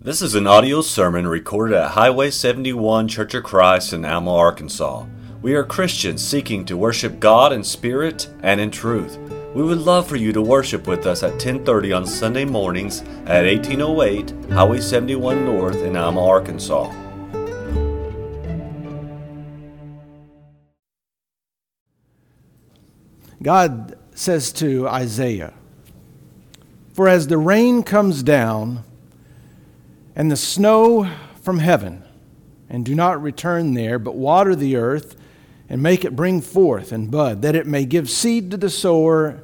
This is an audio sermon recorded at Highway 71 Church of Christ in Alma, Arkansas. We are Christians seeking to worship God in spirit and in truth. We would love for you to worship with us at 10:30 on Sunday mornings at 1808 Highway 71 North in Alma, Arkansas. God says to Isaiah, For as the rain comes down and the snow from heaven, and do not return there, but water the earth and make it bring forth and bud, that it may give seed to the sower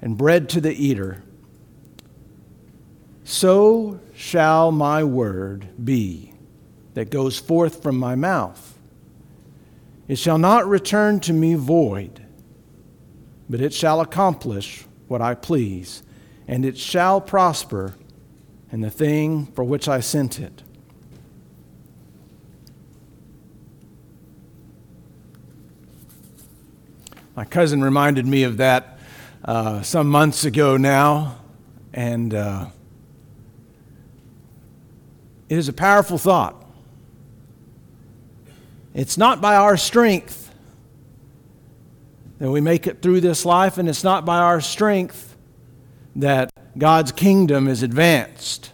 and bread to the eater, so shall my word be that goes forth from my mouth. It shall not return to me void but it shall accomplish what I please, and it shall prosper in the thing for which I sent it. My cousin reminded me of that uh, some months ago now, and uh, it is a powerful thought. It's not by our strength that we make it through this life, and it's not by our strength that God's kingdom is advanced.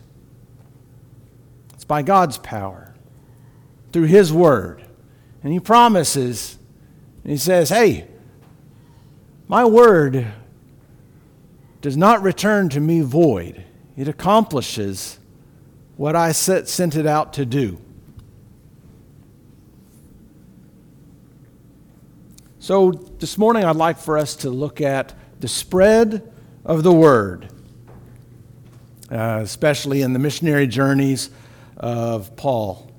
By God's power, through His Word. And He promises, and He says, Hey, my Word does not return to me void, it accomplishes what I sent it out to do. So, this morning I'd like for us to look at the spread of the word, uh, especially in the missionary journeys of Paul.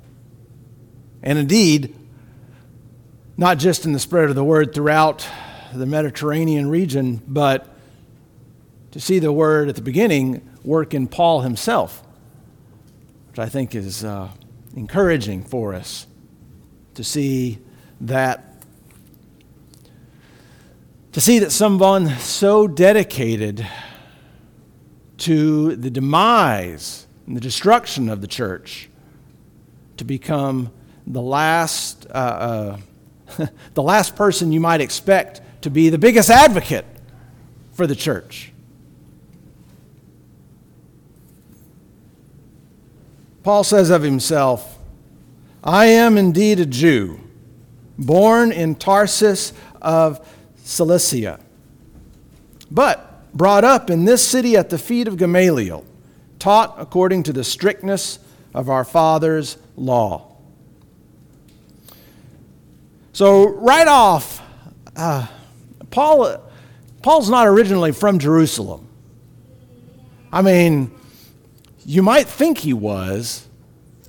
And indeed, not just in the spread of the word throughout the Mediterranean region, but to see the word at the beginning work in Paul himself, which I think is uh, encouraging for us to see that to see that someone so dedicated to the demise and the destruction of the church to become the last, uh, uh, the last person you might expect to be the biggest advocate for the church. Paul says of himself, I am indeed a Jew, born in Tarsus of Cilicia, but brought up in this city at the feet of Gamaliel, taught according to the strictness of our father's law. So, right off, uh, Paul, Paul's not originally from Jerusalem. I mean, you might think he was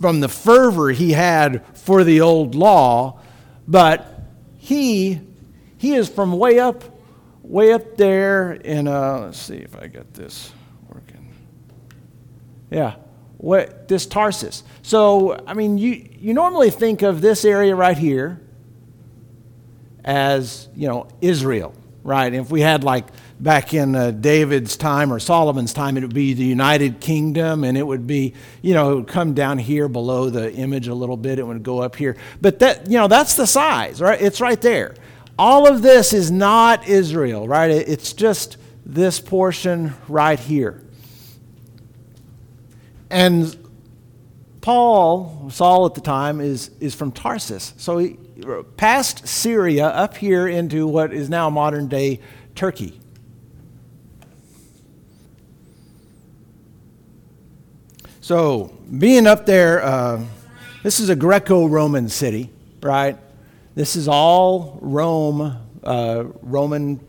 from the fervor he had for the old law, but he he is from way up, way up there in, uh, let's see if I get this. Yeah, what, this Tarsus. So, I mean, you, you normally think of this area right here as, you know, Israel, right? If we had like back in uh, David's time or Solomon's time, it would be the United Kingdom, and it would be, you know, it would come down here below the image a little bit. It would go up here, but that, you know, that's the size, right? It's right there all of this is not Israel, right? It's just this portion right here. And Paul, Saul at the time, is, is from Tarsus. So he passed Syria up here into what is now modern day Turkey. So, being up there, uh, this is a Greco Roman city, right? This is all Rome, uh, Roman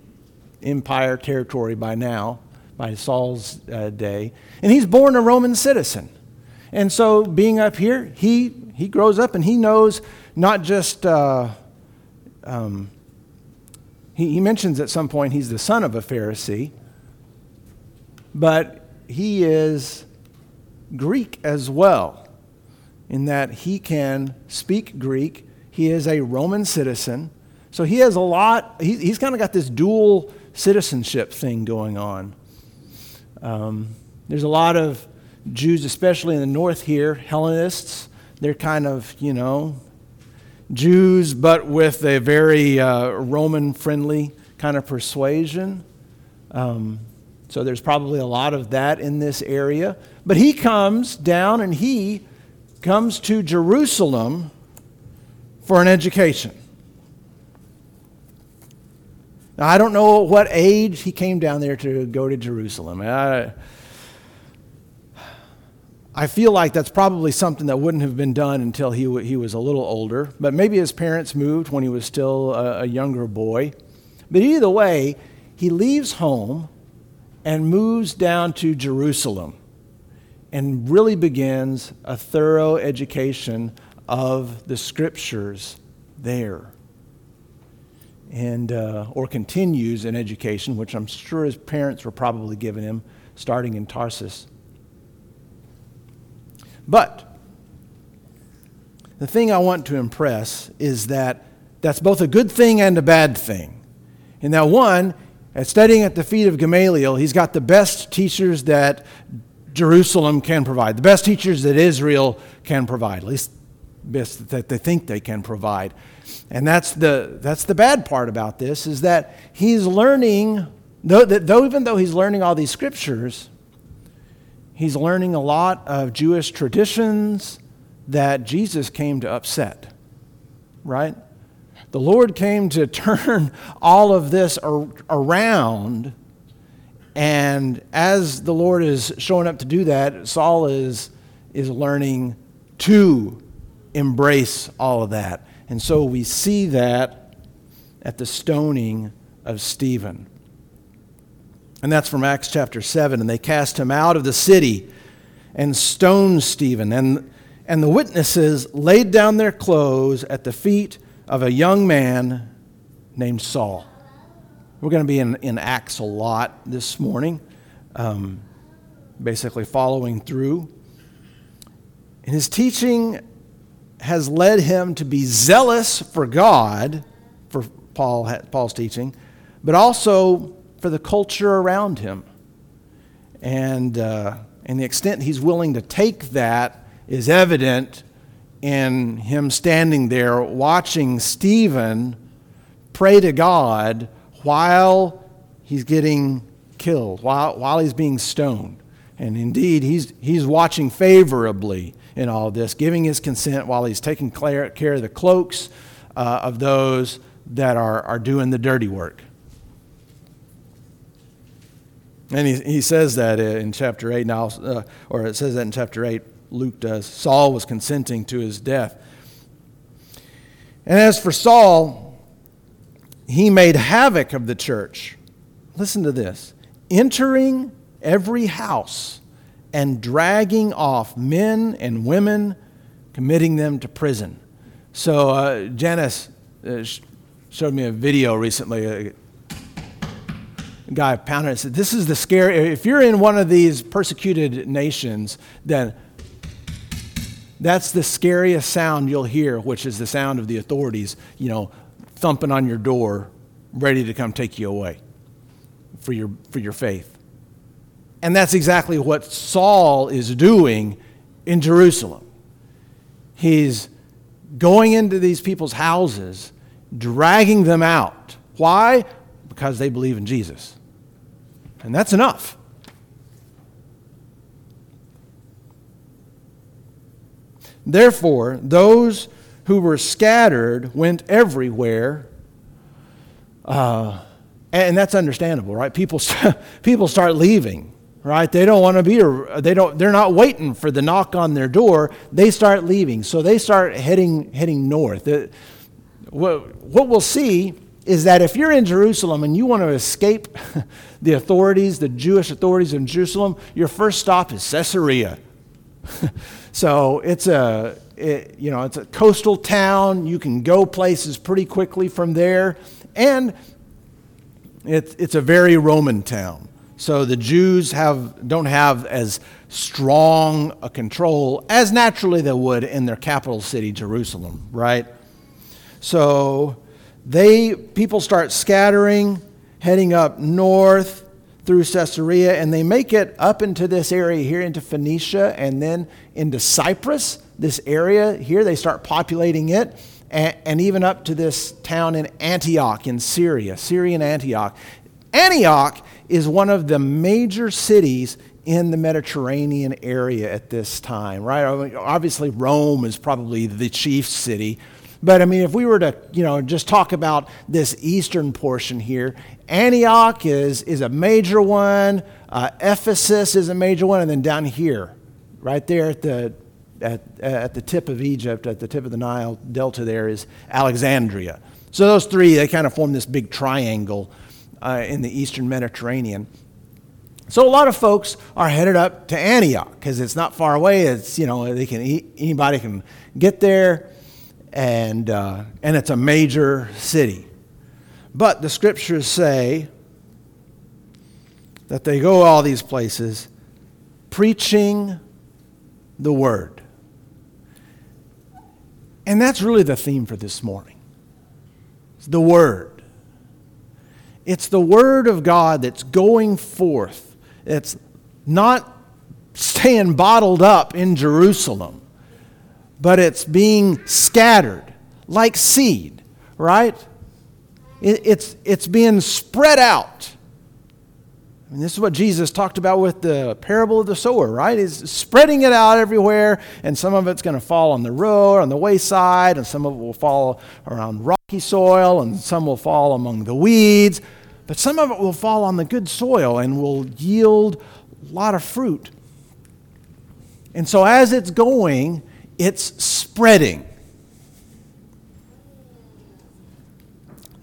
Empire territory by now, by Saul's uh, day. And he's born a Roman citizen. And so, being up here, he, he grows up and he knows not just, uh, um, he, he mentions at some point he's the son of a Pharisee, but he is Greek as well, in that he can speak Greek he is a Roman citizen. So he has a lot, he, he's kind of got this dual citizenship thing going on. Um, there's a lot of Jews, especially in the north here, Hellenists. They're kind of, you know, Jews, but with a very uh, Roman friendly kind of persuasion. Um, so there's probably a lot of that in this area. But he comes down and he comes to Jerusalem for an education. Now, I don't know what age he came down there to go to Jerusalem. I, I feel like that's probably something that wouldn't have been done until he, he was a little older, but maybe his parents moved when he was still a, a younger boy. But either way, he leaves home and moves down to Jerusalem and really begins a thorough education of the scriptures there. And, uh, or continues an education, which I'm sure his parents were probably giving him, starting in Tarsus. But the thing I want to impress is that that's both a good thing and a bad thing. In that one, at studying at the feet of Gamaliel, he's got the best teachers that Jerusalem can provide, the best teachers that Israel can provide, at least best that they think they can provide. And that's the, that's the bad part about this, is that he's learning, though, that, though even though he's learning all these scriptures, He's learning a lot of Jewish traditions that Jesus came to upset, right? The Lord came to turn all of this ar- around. And as the Lord is showing up to do that, Saul is, is learning to embrace all of that. And so we see that at the stoning of Stephen. And that's from Acts chapter 7. And they cast him out of the city and stoned Stephen. And, and the witnesses laid down their clothes at the feet of a young man named Saul. We're going to be in, in Acts a lot this morning, um, basically following through. And his teaching has led him to be zealous for God, for Paul, Paul's teaching, but also for the culture around him. And, uh, and the extent he's willing to take that is evident in him standing there watching Stephen pray to God while he's getting killed, while, while he's being stoned. And indeed, he's, he's watching favorably in all this, giving his consent while he's taking care of the cloaks uh, of those that are, are doing the dirty work. And he, he says that in chapter 8 now, uh, or it says that in chapter 8, Luke does. Saul was consenting to his death. And as for Saul, he made havoc of the church. Listen to this entering every house and dragging off men and women, committing them to prison. So, uh, Janice uh, showed me a video recently. A guy pounded and said, This is the scary. If you're in one of these persecuted nations, then that's the scariest sound you'll hear, which is the sound of the authorities, you know, thumping on your door, ready to come take you away for your, for your faith. And that's exactly what Saul is doing in Jerusalem. He's going into these people's houses, dragging them out. Why? Because they believe in Jesus. And that's enough. Therefore, those who were scattered went everywhere. Uh, and that's understandable, right? People, people start leaving, right? They don't want to be, they don't, they're not waiting for the knock on their door. They start leaving. So they start heading, heading north. what, what we'll see is that if you're in Jerusalem and you want to escape the authorities, the Jewish authorities in Jerusalem, your first stop is Caesarea. so it's a, it, you know, it's a coastal town. You can go places pretty quickly from there. And it's, it's a very Roman town. So the Jews have, don't have as strong a control as naturally they would in their capital city, Jerusalem, right? So they people start scattering, heading up north. through Caesarea, and they make it up into this area here, into Phoenicia, and then into Cyprus. This area here, they start populating it, and, and even up to this town in Antioch in Syria, Syrian Antioch. Antioch is one of the major cities in the Mediterranean area at this time, right? Obviously, Rome is probably the chief city. But I mean, if we were to, you know, just talk about this eastern portion here, Antioch is, is a major one, uh, Ephesus is a major one, and then down here, right there at the, at, at the tip of Egypt, at the tip of the Nile Delta, there is Alexandria. So those three, they kind of form this big triangle uh, in the eastern Mediterranean. So a lot of folks are headed up to Antioch because it's not far away. It's you know they can anybody can get there, and uh, and it's a major city. But the scriptures say that they go all these places preaching the word. And that's really the theme for this morning. It's the word. It's the word of God that's going forth. It's not staying bottled up in Jerusalem, but it's being scattered like seed, right? it's, it's being spread out. And this is what Jesus talked about with the parable of the sower, right? He's spreading it out everywhere, and some of it's going to fall on the road, on the wayside, and some of it will fall around rocky soil, and some will fall among the weeds. But some of it will fall on the good soil and will yield a lot of fruit. And so as it's going, it's spreading.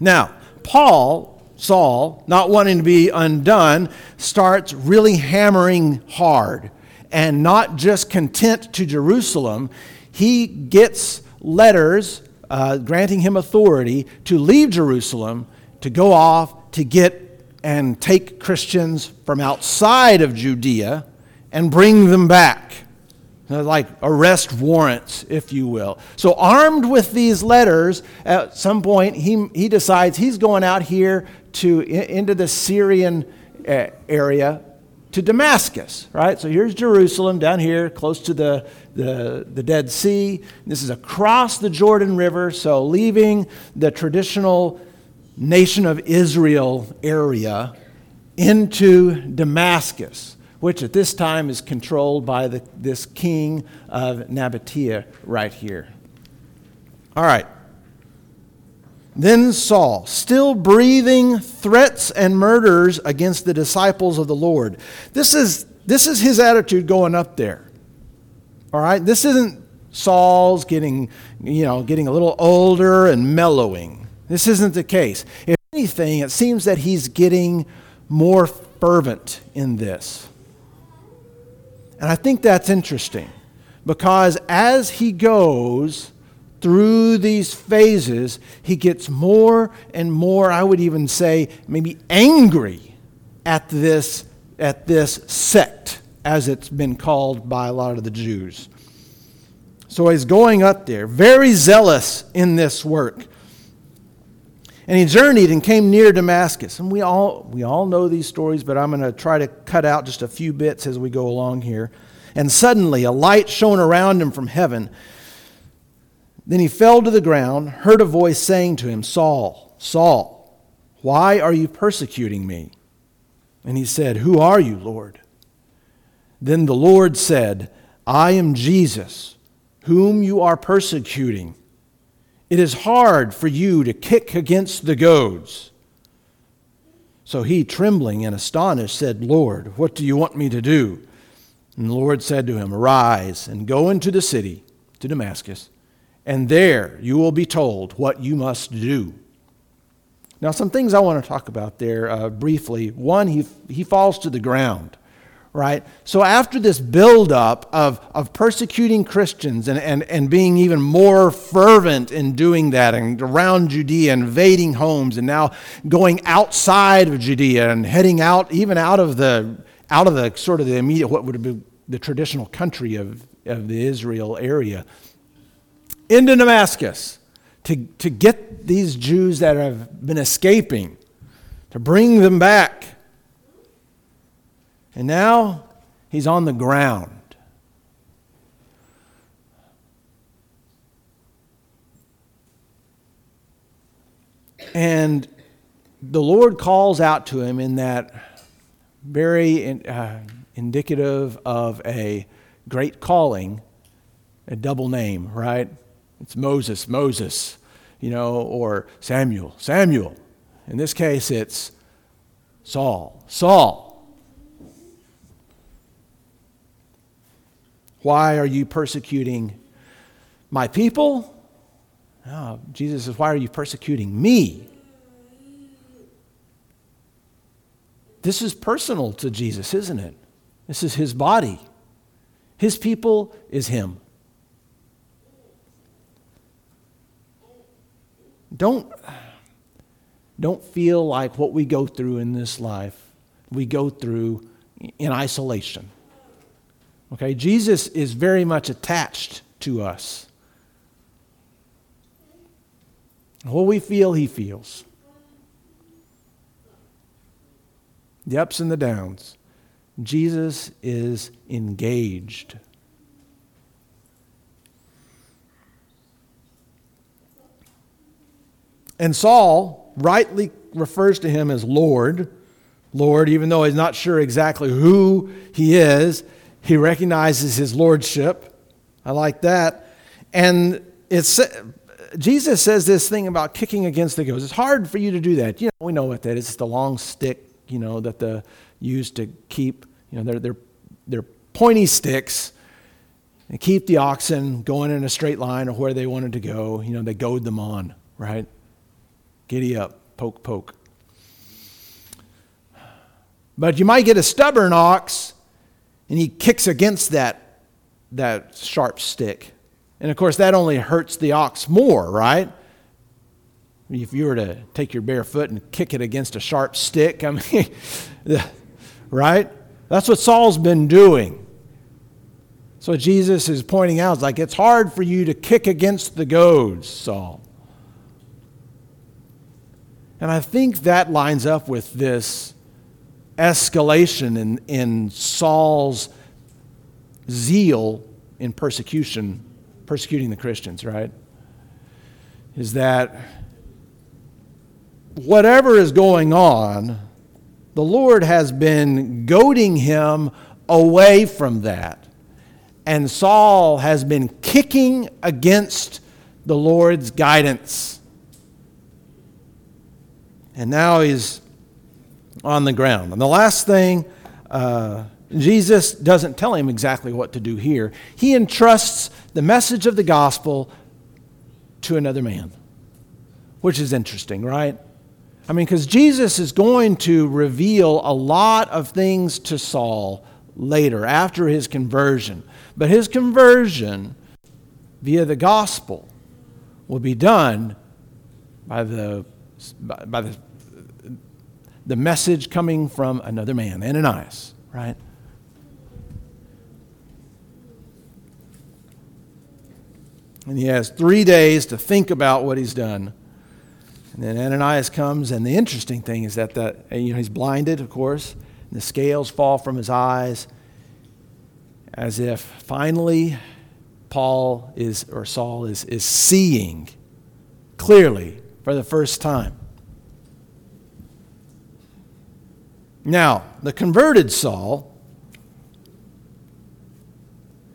Now, Paul, Saul, not wanting to be undone, starts really hammering hard. And not just content to Jerusalem, he gets letters uh, granting him authority to leave Jerusalem to go off to get and take Christians from outside of Judea and bring them back like arrest warrants, if you will. So, armed with these letters, at some point he, he decides he's going out here to into the Syrian uh, area to Damascus, right? So here's Jerusalem down here, close to the, the, the Dead Sea. This is across the Jordan River, so leaving the traditional nation of Israel area into Damascus which at this time is controlled by the, this king of Nabatea right here. All right. Then Saul, still breathing threats and murders against the disciples of the Lord. This is, this is his attitude going up there. All right? This isn't Saul's getting, you know, getting a little older and mellowing. This isn't the case. If anything, it seems that he's getting more fervent in this. And I think that's interesting because as he goes through these phases, he gets more and more, I would even say, maybe angry at this, at this sect, as it's been called by a lot of the Jews. So he's going up there, very zealous in this work. And he journeyed and came near Damascus. And we all, we all know these stories, but I'm going to try to cut out just a few bits as we go along here. And suddenly a light shone around him from heaven. Then he fell to the ground, heard a voice saying to him, Saul, Saul, why are you persecuting me? And he said, Who are you, Lord? Then the Lord said, I am Jesus, whom you are persecuting. It is hard for you to kick against the goads. So he, trembling and astonished, said, Lord, what do you want me to do? And the Lord said to him, Arise and go into the city, to Damascus, and there you will be told what you must do. Now, some things I want to talk about there uh, briefly. One, he, he falls to the ground right? So after this buildup of, of persecuting Christians and, and, and being even more fervent in doing that and around Judea, invading homes, and now going outside of Judea and heading out, even out of the out of the sort of the immediate what would be the traditional country of, of the Israel area into Damascus to, to get these Jews that have been escaping, to bring them back And now he's on the ground. And the Lord calls out to him in that very uh, indicative of a great calling, a double name, right? It's Moses, Moses, you know, or Samuel, Samuel. In this case, it's Saul, Saul. Why are you persecuting my people? Oh, Jesus says, Why are you persecuting me? This is personal to Jesus, isn't it? This is his body. His people is him. Don't, don't feel like what we go through in this life, we go through in isolation. Okay, Jesus is very much attached to us. What we feel, he feels. The ups and the downs. Jesus is engaged. And Saul rightly refers to him as Lord. Lord, even though he's not sure exactly who he is, he recognizes his lordship. I like that. And it's Jesus says this thing about kicking against the goads. It's hard for you to do that. You know, we know what that is. It's the long stick, you know, that the used to keep, you know, they're, they're, they're pointy sticks and keep the oxen going in a straight line or where they wanted to go. You know, they goad them on, right? Giddy up, poke, poke. But you might get a stubborn ox and he kicks against that, that sharp stick. And of course, that only hurts the ox more, right? If you were to take your bare foot and kick it against a sharp stick, I mean, right? That's what Saul's been doing. So Jesus is pointing out, like it's hard for you to kick against the goads, Saul. And I think that lines up with this escalation in, in Saul's zeal in persecution, persecuting the Christians, right? Is that whatever is going on, the Lord has been goading him away from that. And Saul has been kicking against the Lord's guidance. And now he's on the ground. And the last thing, uh, Jesus doesn't tell him exactly what to do here. He entrusts the message of the gospel to another man, which is interesting, right? I mean, because Jesus is going to reveal a lot of things to Saul later, after his conversion. But his conversion via the gospel will be done by the, by the the message coming from another man, Ananias, right? And he has three days to think about what he's done. And then Ananias comes, and the interesting thing is that the, you know, he's blinded, of course, and the scales fall from his eyes, as if finally Paul is, or Saul is, is seeing clearly for the first time. Now, the converted Saul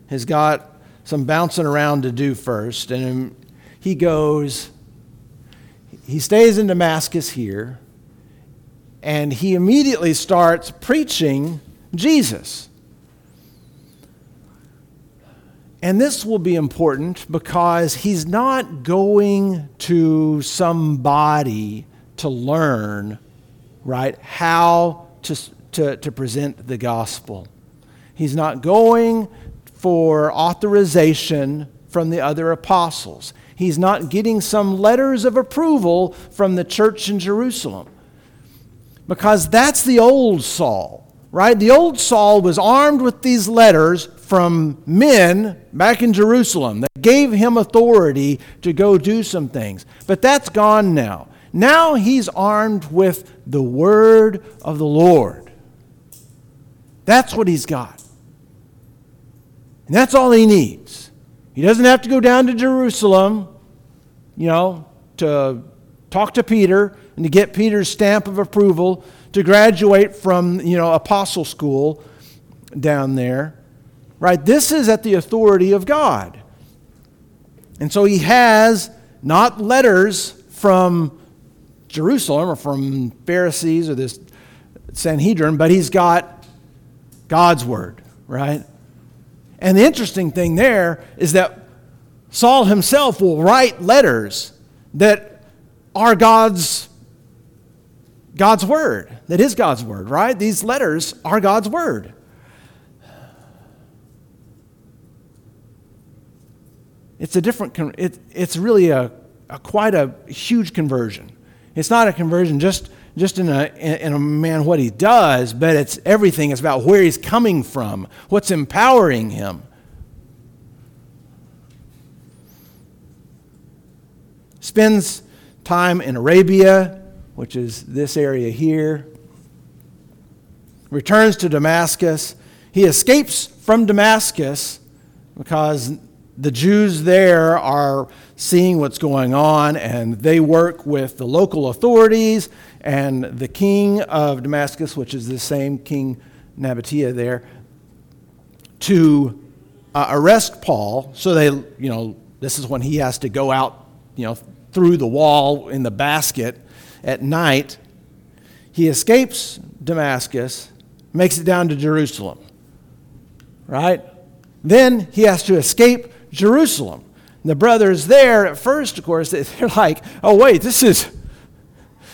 has got some bouncing around to do first, and he goes, he stays in Damascus here, and he immediately starts preaching Jesus. And this will be important because he's not going to somebody to learn, right, how to, to, to present the gospel. He's not going for authorization from the other apostles. He's not getting some letters of approval from the church in Jerusalem. Because that's the old Saul, right? The old Saul was armed with these letters from men back in Jerusalem that gave him authority to go do some things. But that's gone now. Now he's armed with the word of the Lord. That's what he's got. And that's all he needs. He doesn't have to go down to Jerusalem, you know, to talk to Peter and to get Peter's stamp of approval to graduate from, you know, apostle school down there. Right? This is at the authority of God. And so he has not letters from Jerusalem or from Pharisees or this Sanhedrin, but he's got God's word, right? And the interesting thing there is that Saul himself will write letters that are God's God's word, that is God's word, right? These letters are God's word. It's a different, it, it's really a, a, quite a huge conversion. It's not a conversion just, just in, a, in a man what he does, but it's everything. It's about where he's coming from, what's empowering him. Spends time in Arabia, which is this area here. Returns to Damascus. He escapes from Damascus because the Jews there are seeing what's going on and they work with the local authorities and the king of Damascus, which is the same King Nabatea there, to uh, arrest Paul. So they, you know, this is when he has to go out, you know, through the wall in the basket at night. He escapes Damascus, makes it down to Jerusalem, right? Then he has to escape Jerusalem. And the brothers there, at first, of course, they're like, oh, wait, this is,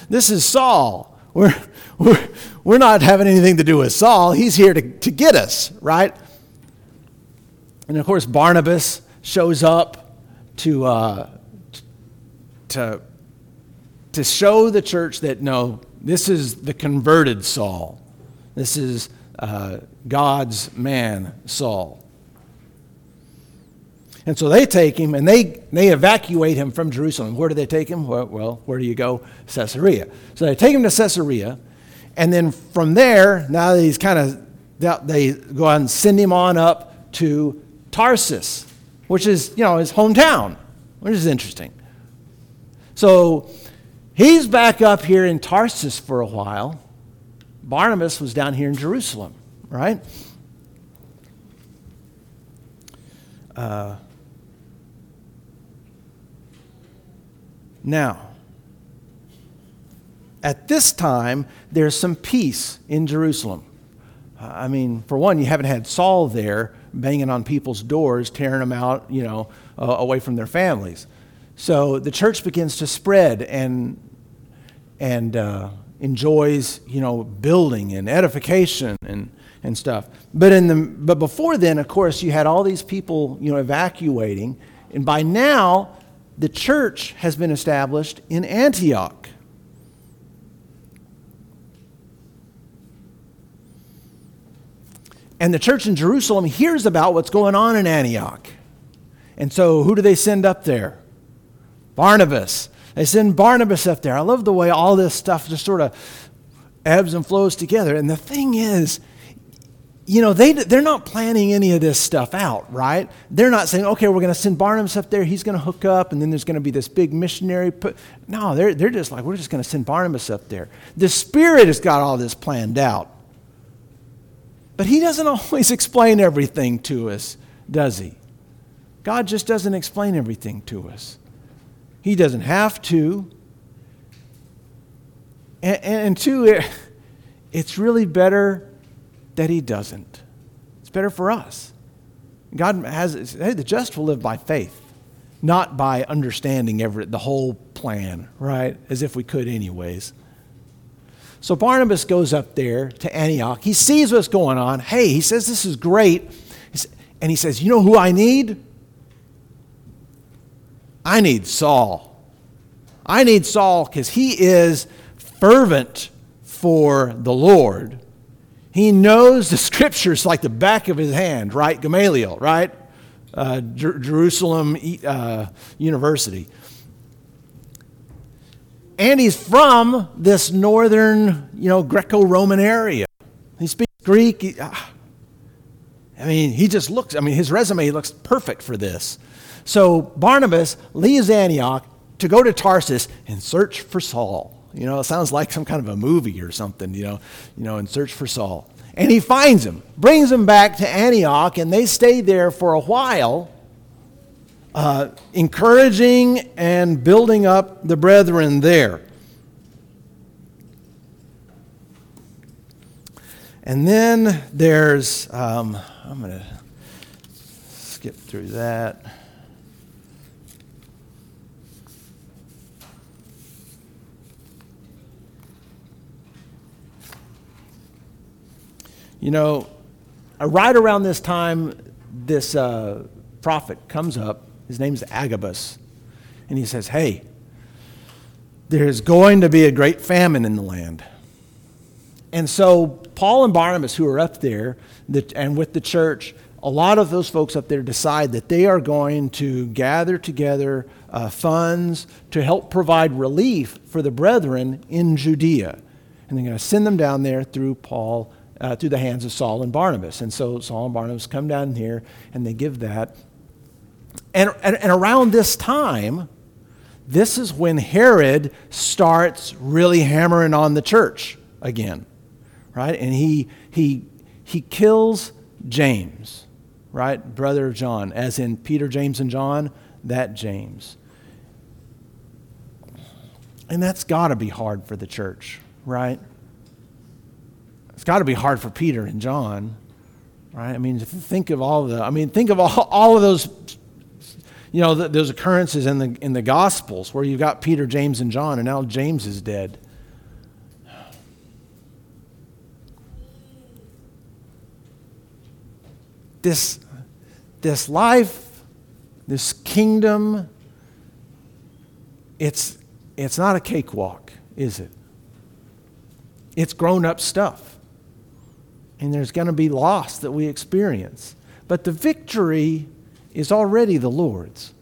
this is Saul. We're, we're, we're not having anything to do with Saul. He's here to, to get us, right? And of course, Barnabas shows up to, uh, to, to show the church that no, this is the converted Saul. This is uh, God's man, Saul. And so they take him and they, they evacuate him from Jerusalem. Where do they take him? Well, well, where do you go? Caesarea. So they take him to Caesarea. And then from there, now that he's kind of, they go and send him on up to Tarsus, which is, you know, his hometown, which is interesting. So he's back up here in Tarsus for a while. Barnabas was down here in Jerusalem, right? Uh, Now, at this time, there's some peace in Jerusalem. I mean, for one, you haven't had Saul there banging on people's doors, tearing them out, you know, uh, away from their families. So the church begins to spread and and uh, enjoys, you know, building and edification and and stuff. But in the but before then, of course, you had all these people, you know, evacuating, and by now the church has been established in Antioch. And the church in Jerusalem hears about what's going on in Antioch. And so, who do they send up there? Barnabas. They send Barnabas up there. I love the way all this stuff just sort of ebbs and flows together. And the thing is, you know, they, they're not planning any of this stuff out, right? They're not saying, okay, we're going to send Barnabas up there, he's going to hook up, and then there's going to be this big missionary. Put. No, they're, they're just like, we're just going to send Barnabas up there. The Spirit has got all this planned out. But He doesn't always explain everything to us, does He? God just doesn't explain everything to us. He doesn't have to. And, and two, it, it's really better that he doesn't. It's better for us. God has, hey, the just will live by faith, not by understanding every, the whole plan, right? As if we could, anyways. So Barnabas goes up there to Antioch. He sees what's going on. Hey, he says, This is great. And he says, You know who I need? I need Saul. I need Saul because he is fervent for the Lord. He knows the scriptures like the back of his hand, right? Gamaliel, right? Uh, Jer- Jerusalem uh, University. And he's from this northern, you know, Greco Roman area. He speaks Greek. Ah, I mean, he just looks, I mean, his resume looks perfect for this. So Barnabas leaves Antioch to go to Tarsus and search for Saul. You know, it sounds like some kind of a movie or something, you know, you know, in search for Saul. And he finds him, brings him back to Antioch, and they stay there for a while, uh, encouraging and building up the brethren there. And then there's, um, I'm going to skip through that. You know, uh, right around this time, this uh, prophet comes up. His name's Agabus. And he says, Hey, there's going to be a great famine in the land. And so Paul and Barnabas, who are up there and with the church, a lot of those folks up there decide that they are going to gather together uh, funds to help provide relief for the brethren in Judea. And they're going to send them down there through Paul uh, through the hands of Saul and Barnabas. And so Saul and Barnabas come down here and they give that. And, and, and around this time, this is when Herod starts really hammering on the church again, right? And he, he, he kills James, right? Brother of John, as in Peter, James, and John, that James. And that's got to be hard for the church, right? It's got to be hard for Peter and John, right? I mean, think of all the, I mean, think of all, all of those, you know, those occurrences in the, in the Gospels where you've got Peter, James, and John, and now James is dead. This, this life, this kingdom, it's, it's not a cakewalk, is it? It's grown up stuff and there's going to be loss that we experience. But the victory is already the Lord's.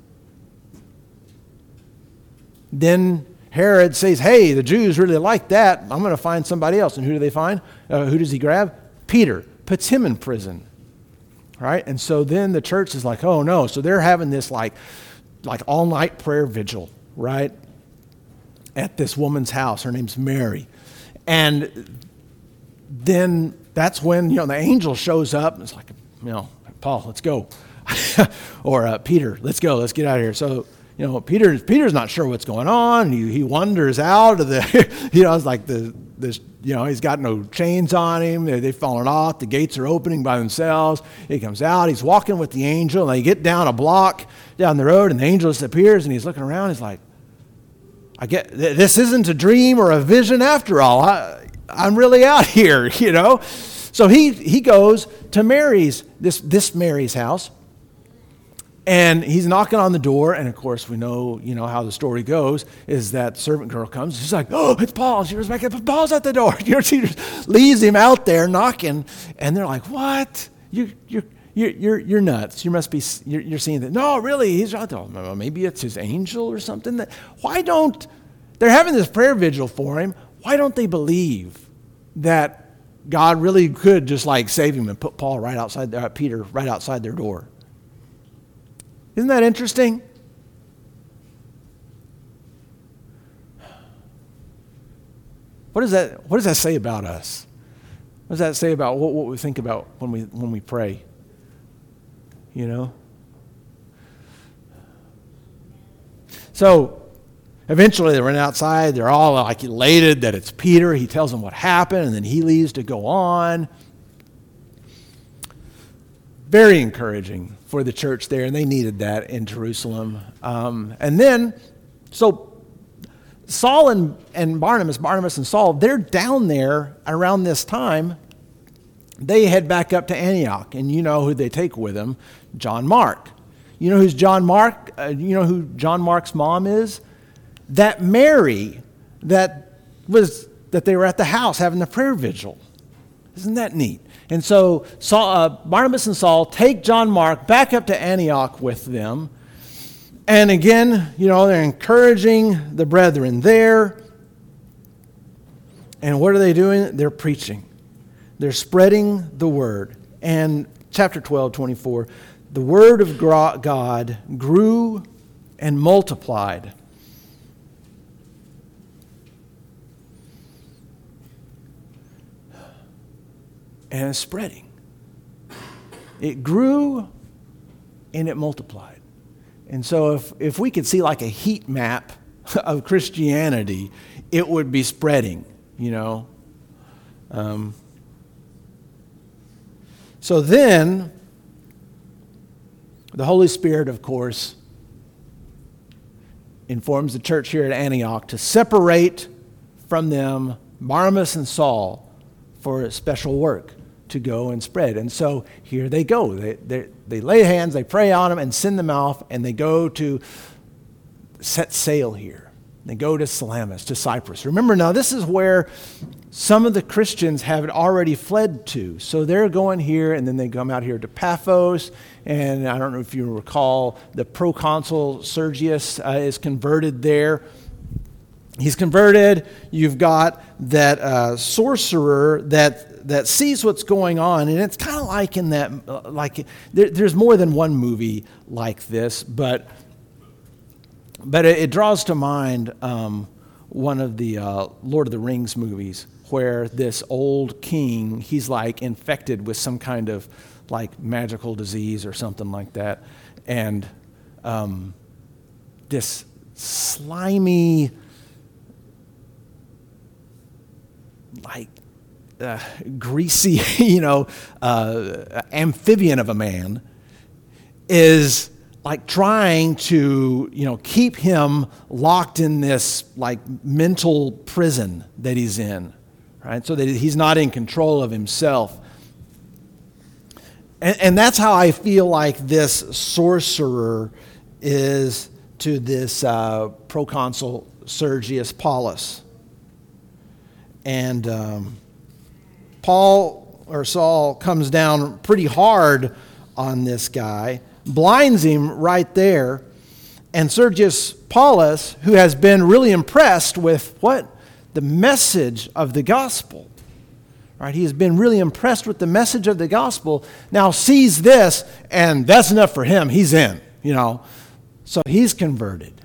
Then Herod says, Hey, the Jews really like that. I'm going to find somebody else. And who do they find? Uh, who does he grab? Peter. Puts him in prison. Right? And so then the church is like, Oh no. So they're having this like, like all night prayer vigil, right? At this woman's house. Her name's Mary. And then that's when you know the angel shows up and it's like you know paul let's go. Or uh, peter let's go let's get out of here. So you know peter peter's not sure what's going on. He, he wanders out of the you know it's like the this you know he's got no chains on him. They, they've fallen off. The gates are opening by themselves. He comes out. He's walking with the angel. And they get down a block down the road and the angel disappears and he's looking around. He's like i get this isn't a dream or a vision after all. I, I'm really out here, you know? So he, he goes to Mary's, this, this Mary's house, and he's knocking on the door, and of course we know, you know how the story goes, is that servant girl comes, she's like, oh, it's Paul. She was like, Paul's at the door. You know, she just leaves him out there knocking, and they're like, what? You, you're, you're, you're, you're nuts. You must be, you're, you're seeing that. No, really, he's out there. Maybe it's his angel or something. That, why don't, they're having this prayer vigil for him why don't they believe that God really could just like save him and put Paul right outside, uh, Peter right outside their door? Isn't that interesting? What does that, what does that say about us? What does that say about what, what we think about when we, when we pray? You know? So, Eventually, they run outside. They're all like elated that it's Peter. He tells them what happened, and then he leaves to go on. Very encouraging for the church there, and they needed that in Jerusalem. Um, and then, so Saul and, and Barnabas, Barnabas and Saul, they're down there around this time. They head back up to Antioch, and you know who they take with them John Mark. You know who's John Mark? Uh, you know who John Mark's mom is? That Mary that was that they were at the house having the prayer vigil. Isn't that neat? And so Saul, uh, Barnabas and Saul take John Mark back up to Antioch with them. And again, you know, they're encouraging the brethren there. And what are they doing? They're preaching. They're spreading the word. And chapter 12, 24, the word of God grew and multiplied. And it's spreading. It grew and it multiplied. And so, if, if we could see like a heat map of Christianity, it would be spreading, you know. Um, so then, the Holy Spirit, of course, informs the church here at Antioch to separate from them Barnabas and Saul for a special work to go and spread. And so here they go. They, they, they lay hands, they pray on them, and send them off, and they go to set sail here. They go to Salamis, to Cyprus. Remember now, this is where some of the Christians have already fled to. So they're going here, and then they come out here to Paphos. And I don't know if you recall, the proconsul Sergius uh, is converted there. He's converted. You've got that uh, sorcerer that that sees what's going on, and it's kind of like in that, uh, like there, there's more than one movie like this, but but it, it draws to mind um, one of the uh, Lord of the Rings movies where this old king, he's like infected with some kind of like magical disease or something like that. And um, this slimy, like uh, greasy, you know, uh, amphibian of a man is like trying to you know keep him locked in this like mental prison that he's in right? So that he's not in control of himself. And, and that's how i feel like this sorcerer is to this uh, proconsul sergius paulus. And um, paul or saul comes down pretty hard on this guy blinds him right there. And Sergius Paulus, who has been really impressed with what? The message of the gospel. Right? He has been really impressed with the message of the gospel. Now sees this, and that's enough for him. He's in, you know. So he's converted.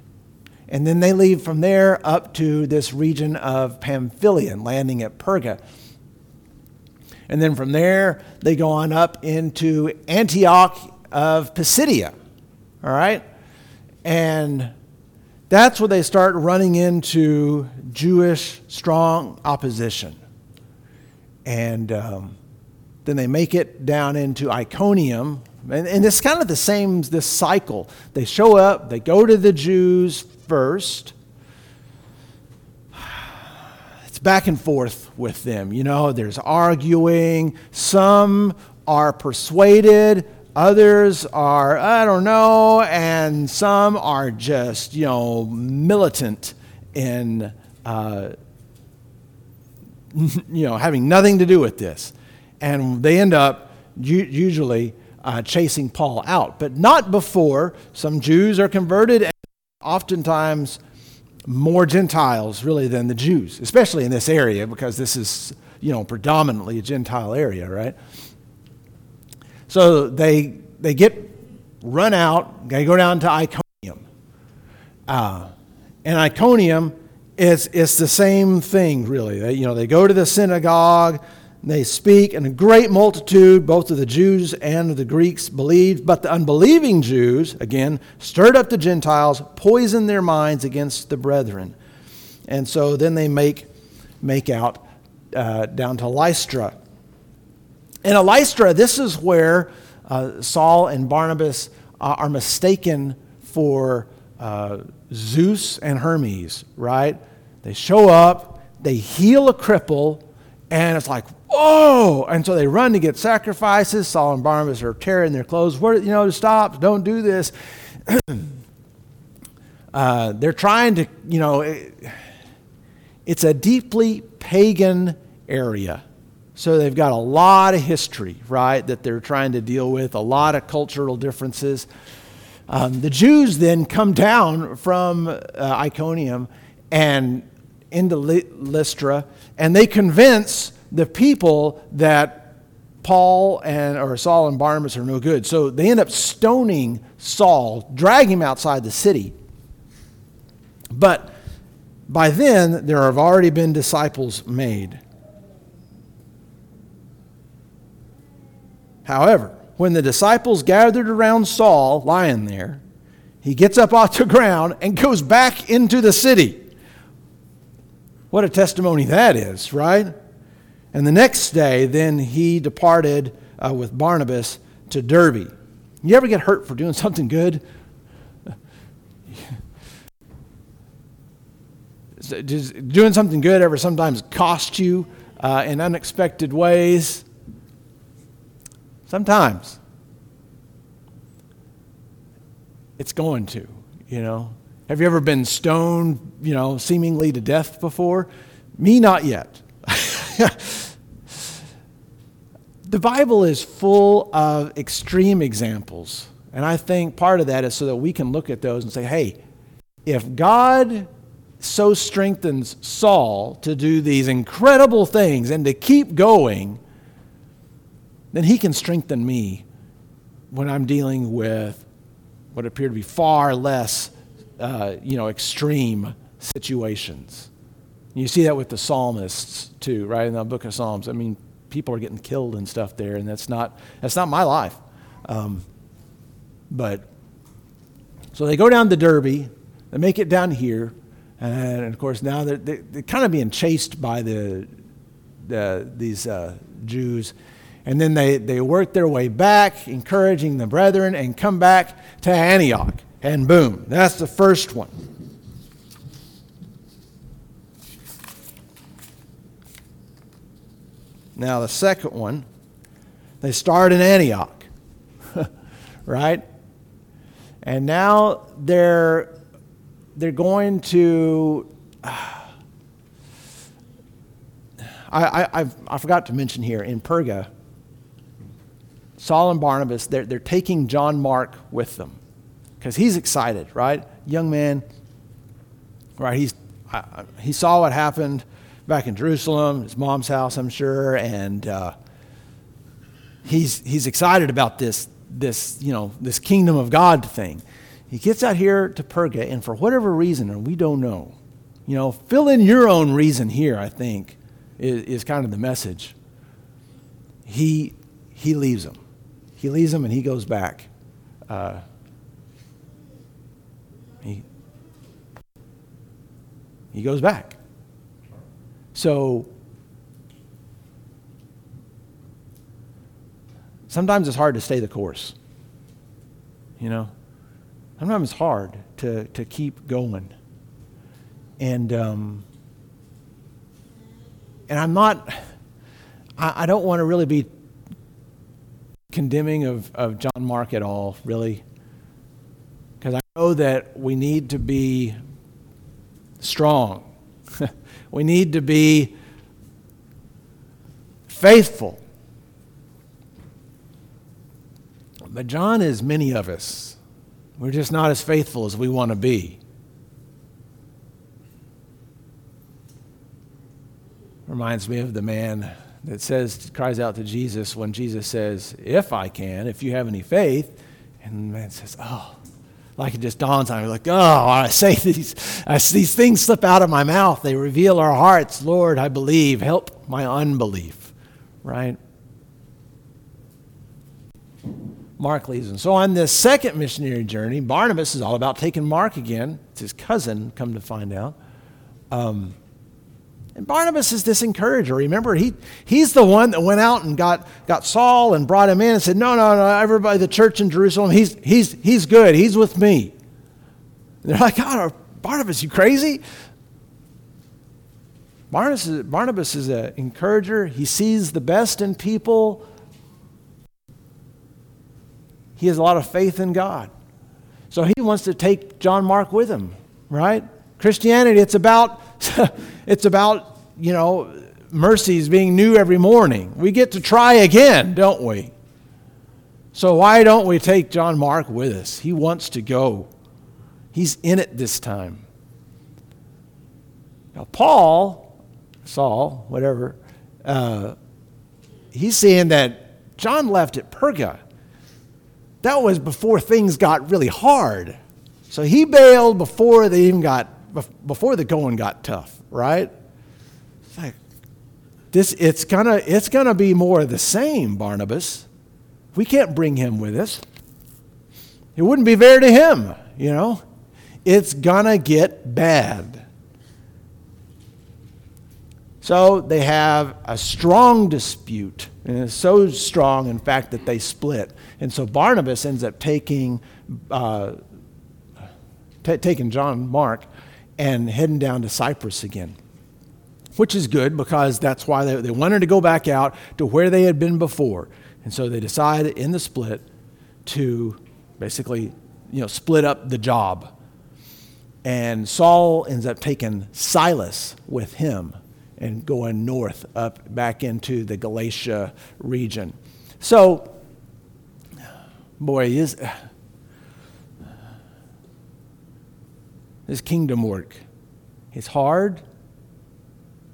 And then they leave from there up to this region of Pamphylia, landing at Perga. And then from there, they go on up into Antioch of Pisidia. All right? And that's where they start running into Jewish strong opposition. And um, then they make it down into Iconium. And, and it's kind of the same, this cycle. They show up, they go to the Jews first. It's back and forth with them. You know, there's arguing. Some are persuaded, Others are, I don't know, and some are just, you know, militant in, uh, you know, having nothing to do with this. And they end up usually uh, chasing Paul out, but not before some Jews are converted, and oftentimes more Gentiles really than the Jews, especially in this area because this is, you know, predominantly a Gentile area, right? So they, they get run out, they go down to Iconium. Uh, and Iconium is it's the same thing, really. They, you know, they go to the synagogue, they speak, and a great multitude, both of the Jews and the Greeks, believed. But the unbelieving Jews, again, stirred up the Gentiles, poisoned their minds against the brethren. And so then they make, make out uh, down to Lystra. In Lystra, this is where uh, Saul and Barnabas uh, are mistaken for uh, Zeus and Hermes, right? They show up, they heal a cripple, and it's like, whoa! And so they run to get sacrifices. Saul and Barnabas are tearing their clothes. Where, you know, stop, don't do this. uh, they're trying to, you know, it, it's a deeply pagan area. So they've got a lot of history, right, that they're trying to deal with, a lot of cultural differences. Um, the Jews then come down from uh, Iconium and into Lystra, and they convince the people that Paul and or Saul and Barnabas are no good. So they end up stoning Saul, drag him outside the city. But by then there have already been disciples made. However, when the disciples gathered around Saul lying there, he gets up off the ground and goes back into the city. What a testimony that is, right? And the next day, then he departed uh, with Barnabas to Derbe. You ever get hurt for doing something good? Does doing something good ever sometimes cost you uh, in unexpected ways? Sometimes. It's going to, you know. Have you ever been stoned, you know, seemingly to death before? Me, not yet. the Bible is full of extreme examples. And I think part of that is so that we can look at those and say, hey, if God so strengthens Saul to do these incredible things and to keep going, then he can strengthen me when I'm dealing with what appear to be far less uh, you know, extreme situations. You see that with the psalmists too, right? In the book of Psalms. I mean, people are getting killed and stuff there, and that's not, that's not my life. Um, but, so they go down to Derbe, they make it down here, and of course now they're, they're kind of being chased by the, the these uh, Jews. And then they, they work their way back, encouraging the brethren, and come back to Antioch. And boom, that's the first one. Now, the second one, they start in Antioch, right? And now they're, they're going to. I, I, I forgot to mention here in Perga, Saul and Barnabas, they're, they're taking John Mark with them because he's excited, right? Young man, right? He's, uh, he saw what happened back in Jerusalem, his mom's house, I'm sure, and uh, he's, he's excited about this, this, you know, this kingdom of God thing. He gets out here to Perga, and for whatever reason, and we don't know, you know, fill in your own reason here, I think, is, is kind of the message. He, he leaves them. He leaves them and he goes back. Uh, he, he goes back. So sometimes it's hard to stay the course. You know? Sometimes it's hard to, to keep going. And um, and I'm not I, I don't want to really be condemning of, of John Mark at all, really because I know that we need to be strong. We need to be faithful. But John is many of us. We're just not as faithful as we want to be. Reminds me of the man that says, cries out to Jesus when Jesus says, If I can, if you have any faith. And the man says, Oh, like it just dawns on me, like, oh, I say these, I, these things slip out of my mouth. They reveal our hearts. Lord, I believe. Help my unbelief, right? Mark leaves and So on this second missionary journey, Barnabas is all about taking Mark again. It's his cousin, come to find out. Um, and Barnabas is this encourager. Remember, he, he's the one that went out and got, got Saul and brought him in and said, No, no, no, everybody, the church in Jerusalem, he's, he's, he's good. He's with me. And they're like, God, Barnabas, you crazy? Barnabas is, Barnabas is an encourager. He sees the best in people. He has a lot of faith in God. So he wants to take John Mark with him, right? Christianity, it's about, it's about, you know, mercies being new every morning. We get to try again, don't we? So why don't we take John Mark with us? He wants to go. He's in it this time. Now, Paul, Saul, whatever, uh, he's saying that John left at Perga. That was before things got really hard. So he bailed before they even got before the going got tough, right? It's like this it's gonna it's gonna be more of the same, Barnabas. We can't bring him with us. It wouldn't be fair to him, you know. It's gonna get bad. So they have a strong dispute, and it's so strong, in fact, that they split. And so Barnabas ends up taking, uh, t- taking John and Mark and heading down to Cyprus again, which is good because that's why they, they wanted to go back out to where they had been before. And so they decided in the split to basically, you know, split up the job. And Saul ends up taking Silas with him and going north up back into the Galatia region. So, boy, is this kingdom work. It's hard.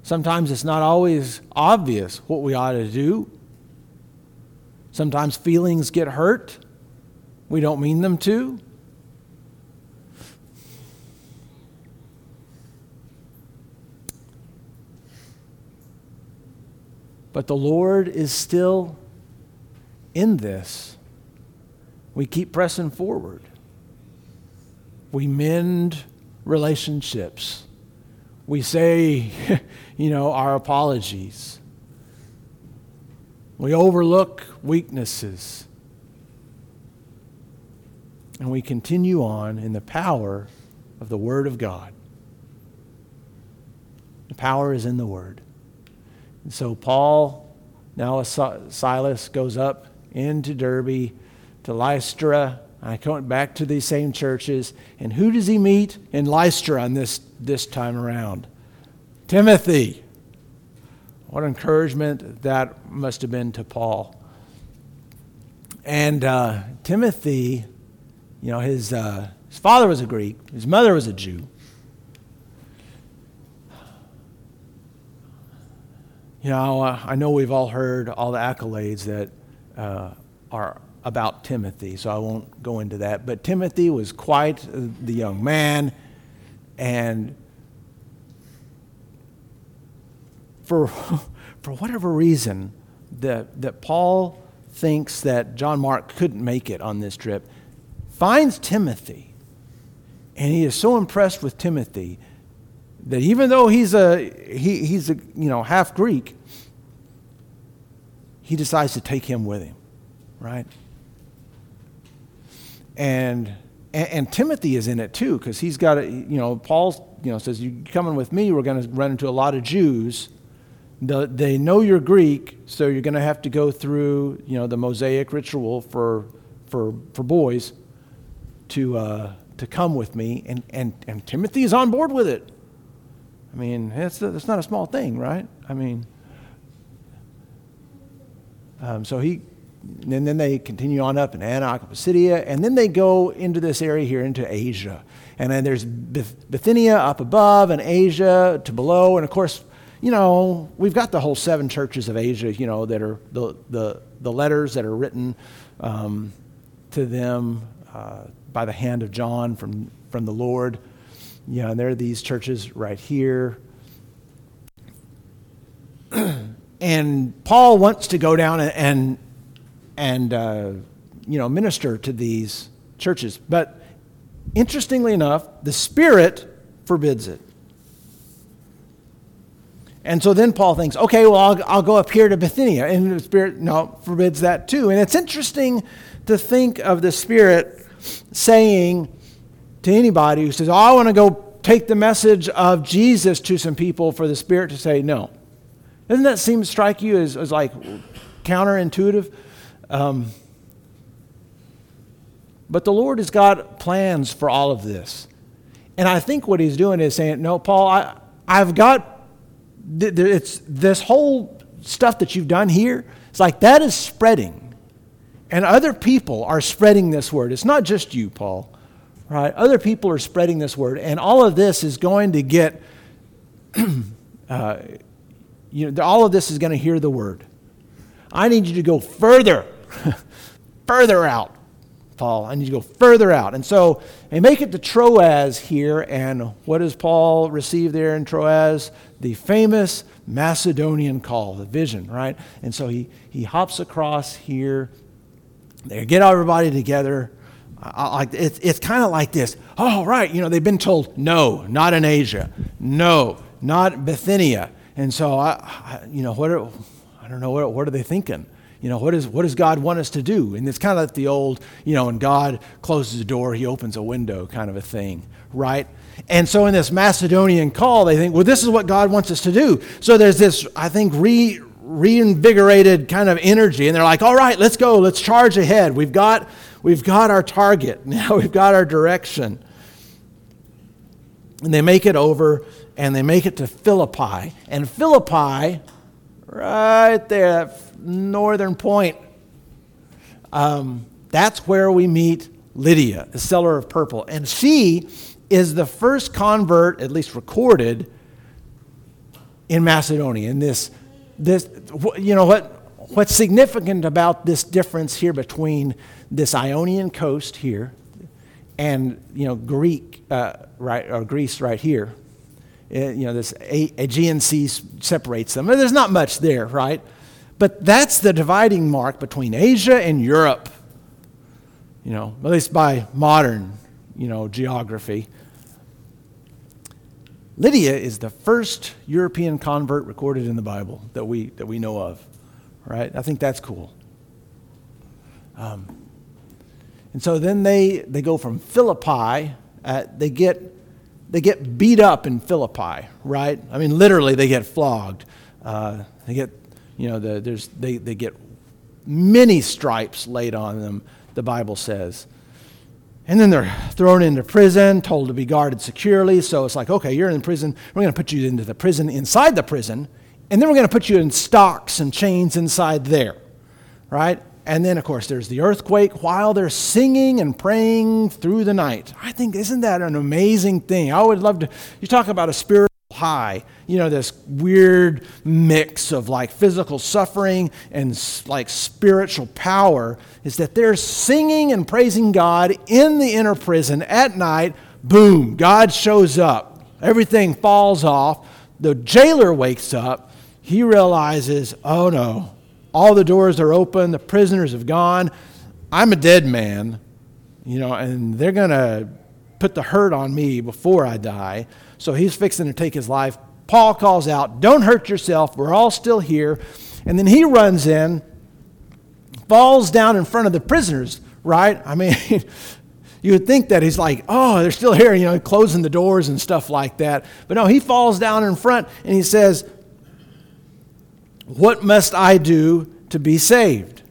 Sometimes it's not always obvious what we ought to do. Sometimes feelings get hurt. We don't mean them to. But the Lord is still in this. We keep pressing forward. We mend relationships. We say, you know, our apologies. We overlook weaknesses. And we continue on in the power of the Word of God. The power is in the Word. And so Paul, now Silas, goes up into Derbe to Lystra. I come back to these same churches. And who does he meet in Lystra on this, this time around? Timothy. What encouragement that must have been to Paul. And uh, Timothy, you know, his, uh, his father was a Greek, his mother was a Jew. You know, I know we've all heard all the accolades that uh, are about Timothy, so I won't go into that. But Timothy was quite the young man, and for, for whatever reason, that, that Paul thinks that John Mark couldn't make it on this trip, finds Timothy, and he is so impressed with Timothy that even though he's a he, he's a you know half Greek, he decides to take him with him, right? And and, and Timothy is in it too because he's got a you know Paul you know says you coming with me we're going to run into a lot of Jews. The, they know you're Greek, so you're going to have to go through you know the Mosaic ritual for for for boys to uh, to come with me, and and and Timothy is on board with it. I mean, it's, it's not a small thing, right? I mean, um, so he, and then they continue on up in Antioch, Pisidia, and then they go into this area here into Asia. And then there's Bithynia up above and Asia to below. And of course, you know, we've got the whole seven churches of Asia, you know, that are the, the, the letters that are written um, to them uh, by the hand of John from, from the Lord. You know, and there are these churches right here. and Paul wants to go down and, and uh, you know, minister to these churches. But interestingly enough, the Spirit forbids it. And so then Paul thinks, okay, well, I'll, I'll go up here to Bithynia. And the Spirit, no, forbids that too. And it's interesting to think of the Spirit saying, to anybody who says, oh, I want to go take the message of Jesus to some people for the Spirit to say no. Doesn't that seem to strike you as, as like counterintuitive? Um, but the Lord has got plans for all of this. And I think what he's doing is saying, no, Paul, I, I've got, it's this whole stuff that you've done here. It's like that is spreading. And other people are spreading this word. It's not just you, Paul right? Other people are spreading this word, and all of this is going to get, uh, you know, all of this is going to hear the word. I need you to go further, further out, Paul. I need to go further out. And so they make it to Troas here. And what does Paul receive there in Troas? The famous Macedonian call, the vision, right? And so he, he hops across here. They get everybody together. I, it's, it's kind of like this. Oh, right. You know, they've been told, no, not in Asia. No, not Bithynia. And so, I, I you know, what are, I don't know, what, what are they thinking? You know, what, is, what does God want us to do? And it's kind of like the old, you know, when God closes a door, he opens a window kind of a thing, right? And so in this Macedonian call, they think, well, this is what God wants us to do. So there's this, I think, re, reinvigorated kind of energy. And they're like, all right, let's go. Let's charge ahead. We've got, we've got our target. Now we've got our direction. And they make it over and they make it to Philippi. And Philippi, right there, northern point, um, that's where we meet Lydia, the seller of purple. And she is the first convert, at least recorded, in Macedonia. This, this, you know what? What's significant about this difference here between this Ionian coast here and you know Greek, uh, right, or Greece right here? Uh, you know, this Aegean Sea separates them. There's not much there, right? But that's the dividing mark between Asia and Europe. You know, at least by modern, you know, geography. Lydia is the first European convert recorded in the Bible that we, that we know of, right? I think that's cool. Um, and so then they, they go from Philippi, uh, they, get, they get beat up in Philippi, right? I mean, literally, they get flogged. Uh, they get, you know, the, there's, they, they get many stripes laid on them, the Bible says. And then they're thrown into prison, told to be guarded securely. So it's like, okay, you're in prison. We're going to put you into the prison inside the prison. And then we're going to put you in stocks and chains inside there. Right? And then, of course, there's the earthquake while they're singing and praying through the night. I think, isn't that an amazing thing? I would love to. You talk about a spirit high. You know, this weird mix of like physical suffering and like spiritual power is that they're singing and praising God in the inner prison at night. Boom, God shows up. Everything falls off. The jailer wakes up. He realizes, oh no, all the doors are open, the prisoners have gone. I'm a dead man, you know, and they're going to put the hurt on me before I die. So he's fixing to take his life. Paul calls out, Don't hurt yourself. We're all still here. And then he runs in, falls down in front of the prisoners, right? I mean, you would think that he's like, oh, they're still here, you know, closing the doors and stuff like that. But no, he falls down in front and he says, What must I do to be saved?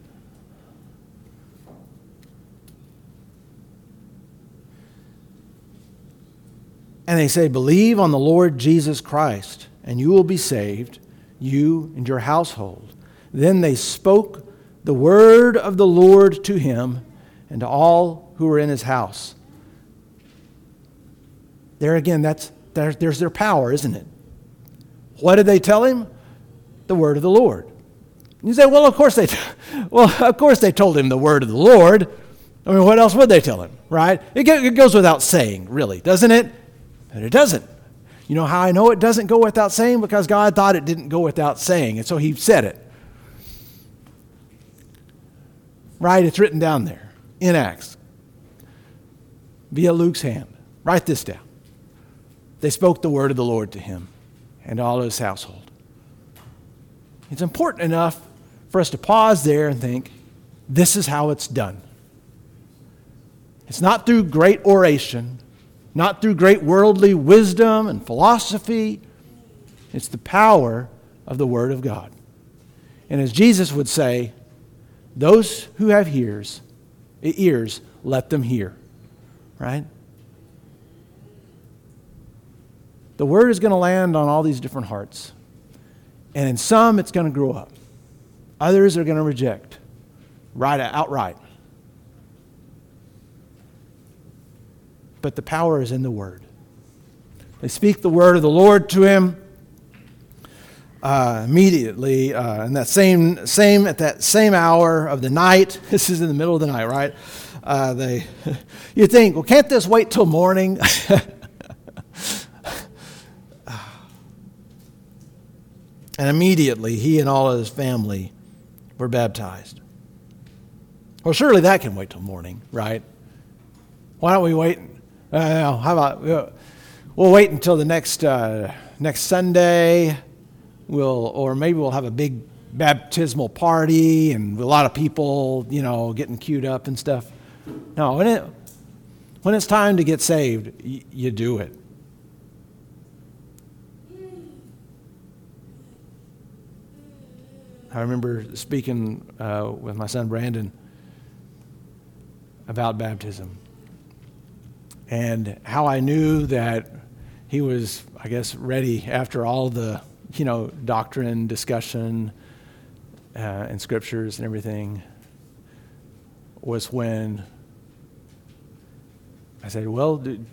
And they say, Believe on the Lord Jesus Christ, and you will be saved, you and your household. Then they spoke the word of the Lord to him and to all who were in his house. There again, that's, there, there's their power, isn't it? What did they tell him? The word of the Lord. You say, well, of course they, t- well, of course they told him the word of the Lord. I mean, what else would they tell him, right? It, it goes without saying, really, doesn't it? And it doesn't. You know how I know it doesn't go without saying? Because God thought it didn't go without saying, and so He said it. Right? It's written down there in Acts via Luke's hand. Write this down. They spoke the word of the Lord to him and all his household. It's important enough for us to pause there and think, this is how it's done. It's not through great oration, not through great worldly wisdom and philosophy. It's the power of the Word of God. And as Jesus would say, those who have ears, ears, let them hear. Right? The Word is going to land on all these different hearts. And in some, it's going to grow up. Others are going to reject, right outright. But the power is in the word. They speak the word of the Lord to him. uh, immediately uh, in that same same at that same hour of the night. This is in the middle of the night, right? Uh, they, you think, well, can't this wait till morning? and immediately he and all of his family were baptized. Well, surely that can wait till morning, right? Why don't we wait? Uh, how about we'll wait until the next uh, next Sunday? We'll or maybe we'll have a big baptismal party and a lot of people, you know, getting queued up and stuff. No, when it when it's time to get saved, y- you do it. I remember speaking uh, with my son Brandon about baptism and how I knew that he was, I guess, ready after all the, you know, doctrine discussion uh, and scriptures and everything was when I said, "Well, do,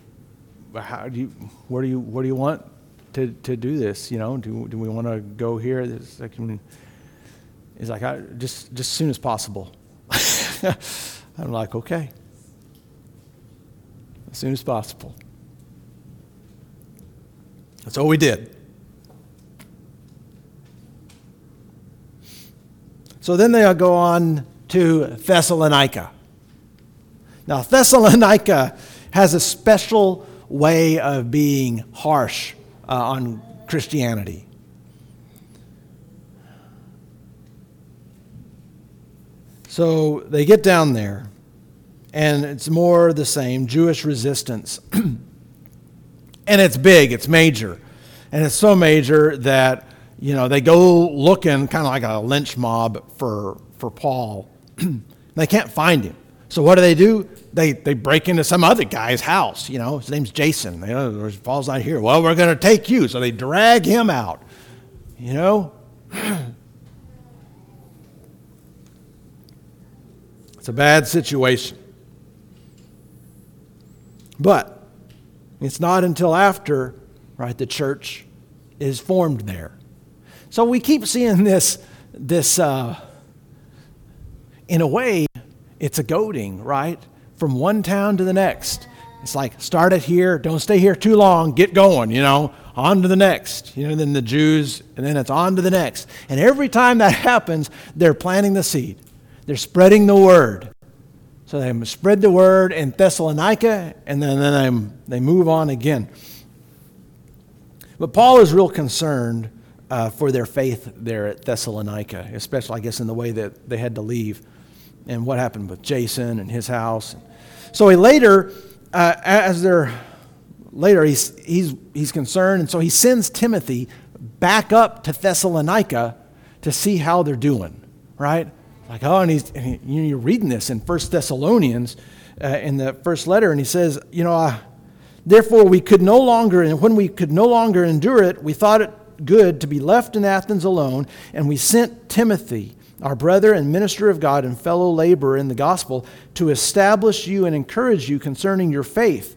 how do you, where do you, where do you want to, to do this? You know, do, do we want to go here? I can, he's like, I, just, just as soon as possible. I'm like, okay. As soon as possible. That's all we did. So then they go on to Thessalonica. Now, Thessalonica has a special way of being harsh uh, on Christianity. So they get down there, and it's more the same Jewish resistance. and it's big, it's major. And it's so major that, you know, they go looking kind of like a lynch mob for, for Paul. they can't find him. So what do they do? They, they break into some other guy's house. You know, his name's Jason. You oh, know, Paul's not here. Well, we're going to take you. So they drag him out. You know, It's a bad situation. But it's not until after, right, the church is formed there. So we keep seeing this, this uh, in a way, it's a goading, right? From one town to the next. It's like, start it here, don't stay here too long, get going, you know, on to the next. You know, then the Jews, and then it's on to the next. And every time that happens, they're planting the seed. They're spreading the word. So they spread the word in Thessalonica, and then, then they, they move on again. But Paul is real concerned uh, for their faith there at Thessalonica, especially, I guess, in the way that they had to leave and what happened with Jason and his house. So he later, uh, as they're later, he's, he's, he's concerned, and so he sends Timothy back up to Thessalonica to see how they're doing, right? Like, oh, and, he's, and he, you're reading this in First Thessalonians uh, in the first letter, and he says, you know, uh, therefore we could no longer, and when we could no longer endure it, we thought it good to be left in Athens alone, and we sent Timothy, our brother and minister of God and fellow laborer in the gospel, to establish you and encourage you concerning your faith,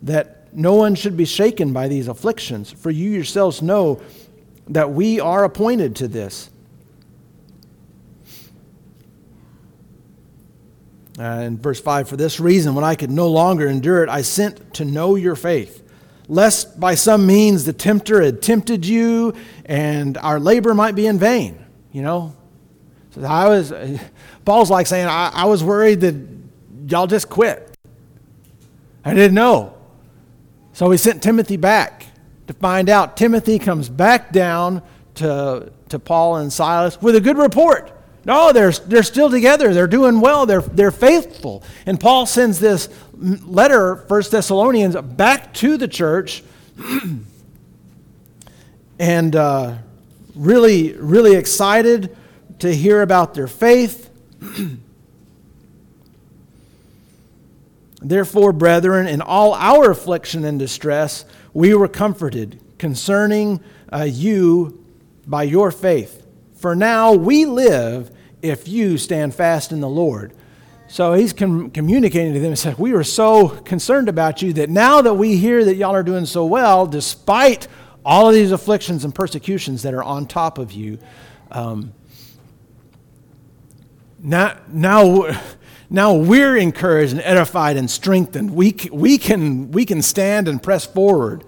that no one should be shaken by these afflictions, for you yourselves know that we are appointed to this. Uh, in verse 5, for this reason, when I could no longer endure it, I sent to know your faith, lest by some means the tempter had tempted you and our labor might be in vain. You know? So I was, Paul's like saying, I, I was worried that y'all just quit. I didn't know. So he sent Timothy back to find out. Timothy comes back down to, to Paul and Silas with a good report. No, they're, they're still together. They're doing well. They're, they're faithful. And Paul sends this letter, 1 Thessalonians, back to the church and uh, really, really excited to hear about their faith. Therefore, brethren, in all our affliction and distress, we were comforted concerning uh, you by your faith. For now we live if you stand fast in the Lord. So he's com- communicating to them and said, We were so concerned about you that now that we hear that y'all are doing so well, despite all of these afflictions and persecutions that are on top of you. Um, now, now, now we're encouraged and edified and strengthened. We, we, can, we can stand and press forward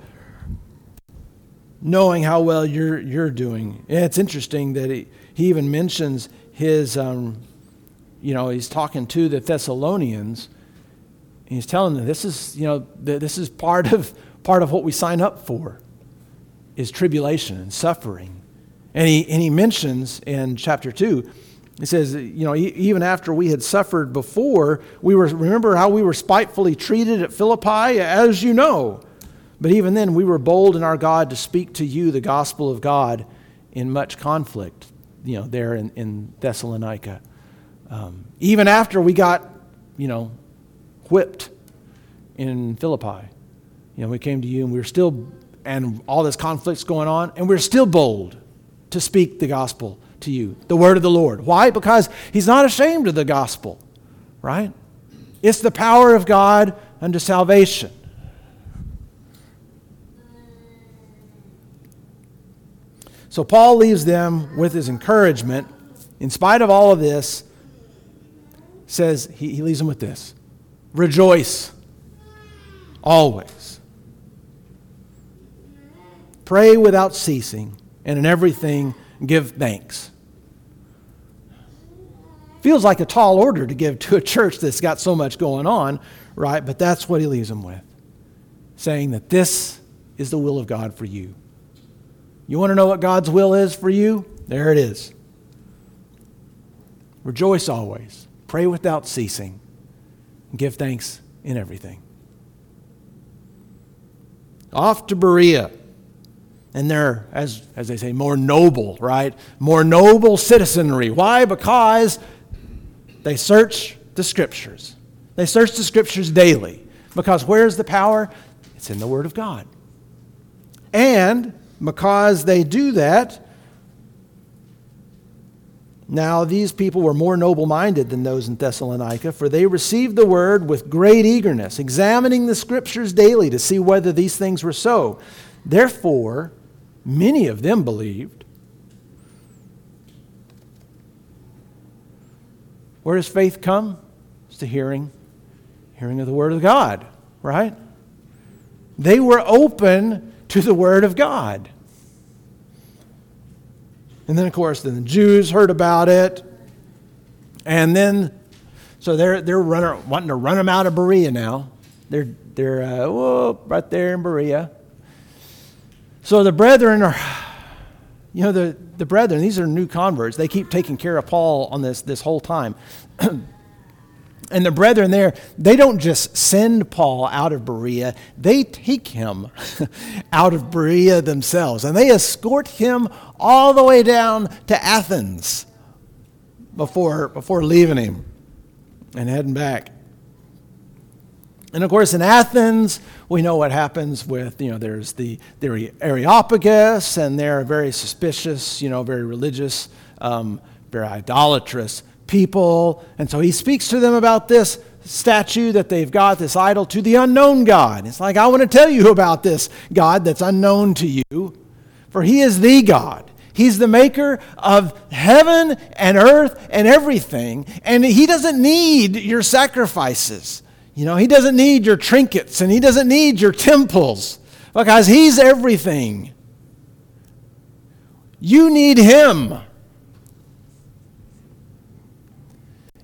knowing how well you're, you're doing. And it's interesting that he, he even mentions his, um, you know, he's talking to the Thessalonians. he's telling them this is, you know, this is part of, part of what we sign up for is tribulation and suffering. And he, and he mentions in chapter 2, he says, you know, even after we had suffered before, we were, remember how we were spitefully treated at Philippi, as you know. But even then, we were bold in our God to speak to you the gospel of God in much conflict, you know, there in, in Thessalonica. Um, even after we got, you know, whipped in Philippi, you know, we came to you and we were still, and all this conflict's going on, and we we're still bold to speak the gospel to you, the word of the Lord. Why? Because he's not ashamed of the gospel, right? It's the power of God unto salvation. So Paul leaves them with his encouragement. In spite of all of this, says he, he leaves them with this rejoice always. Pray without ceasing, and in everything give thanks. Feels like a tall order to give to a church that's got so much going on, right? But that's what he leaves them with, saying that this is the will of God for you. You want to know what God's will is for you? There it is. Rejoice always, pray without ceasing, give thanks in everything. Off to Berea. And they're, as, as they say, more noble, right? More noble citizenry. Why? Because they search the scriptures. They search the scriptures daily. Because where's the power? It's in the Word of God. And because they do that, now these people were more noble minded than those in Thessalonica, for they received the word with great eagerness, examining the scriptures daily to see whether these things were so. Therefore, many of them believed. Where does faith come? It's the hearing, hearing of the word of God, right? They were open to the Word of God. And then, of course, then the Jews heard about it. And then, so they're, they're running, wanting to run them out of Berea now. They're, they're uh, whoa, right there in Berea. So the brethren are, you know, the, the brethren, these are new converts. They keep taking care of Paul on this, this whole time. And the brethren there, they don't just send Paul out of Berea, they take him out of Berea themselves. And they escort him all the way down to Athens before, before leaving him and heading back. And of course, in Athens, we know what happens with, you know, there's the, the Areopagus, and they're very suspicious, you know, very religious, um, very idolatrous people. And so he speaks to them about this statue that they've got, this idol, to the unknown God. It's like, I want to tell you about this God that's unknown to you, for he is the God. He's the maker of heaven and earth and everything. And he doesn't need your sacrifices. You know, he doesn't need your trinkets and he doesn't need your temples because he's everything. You need him.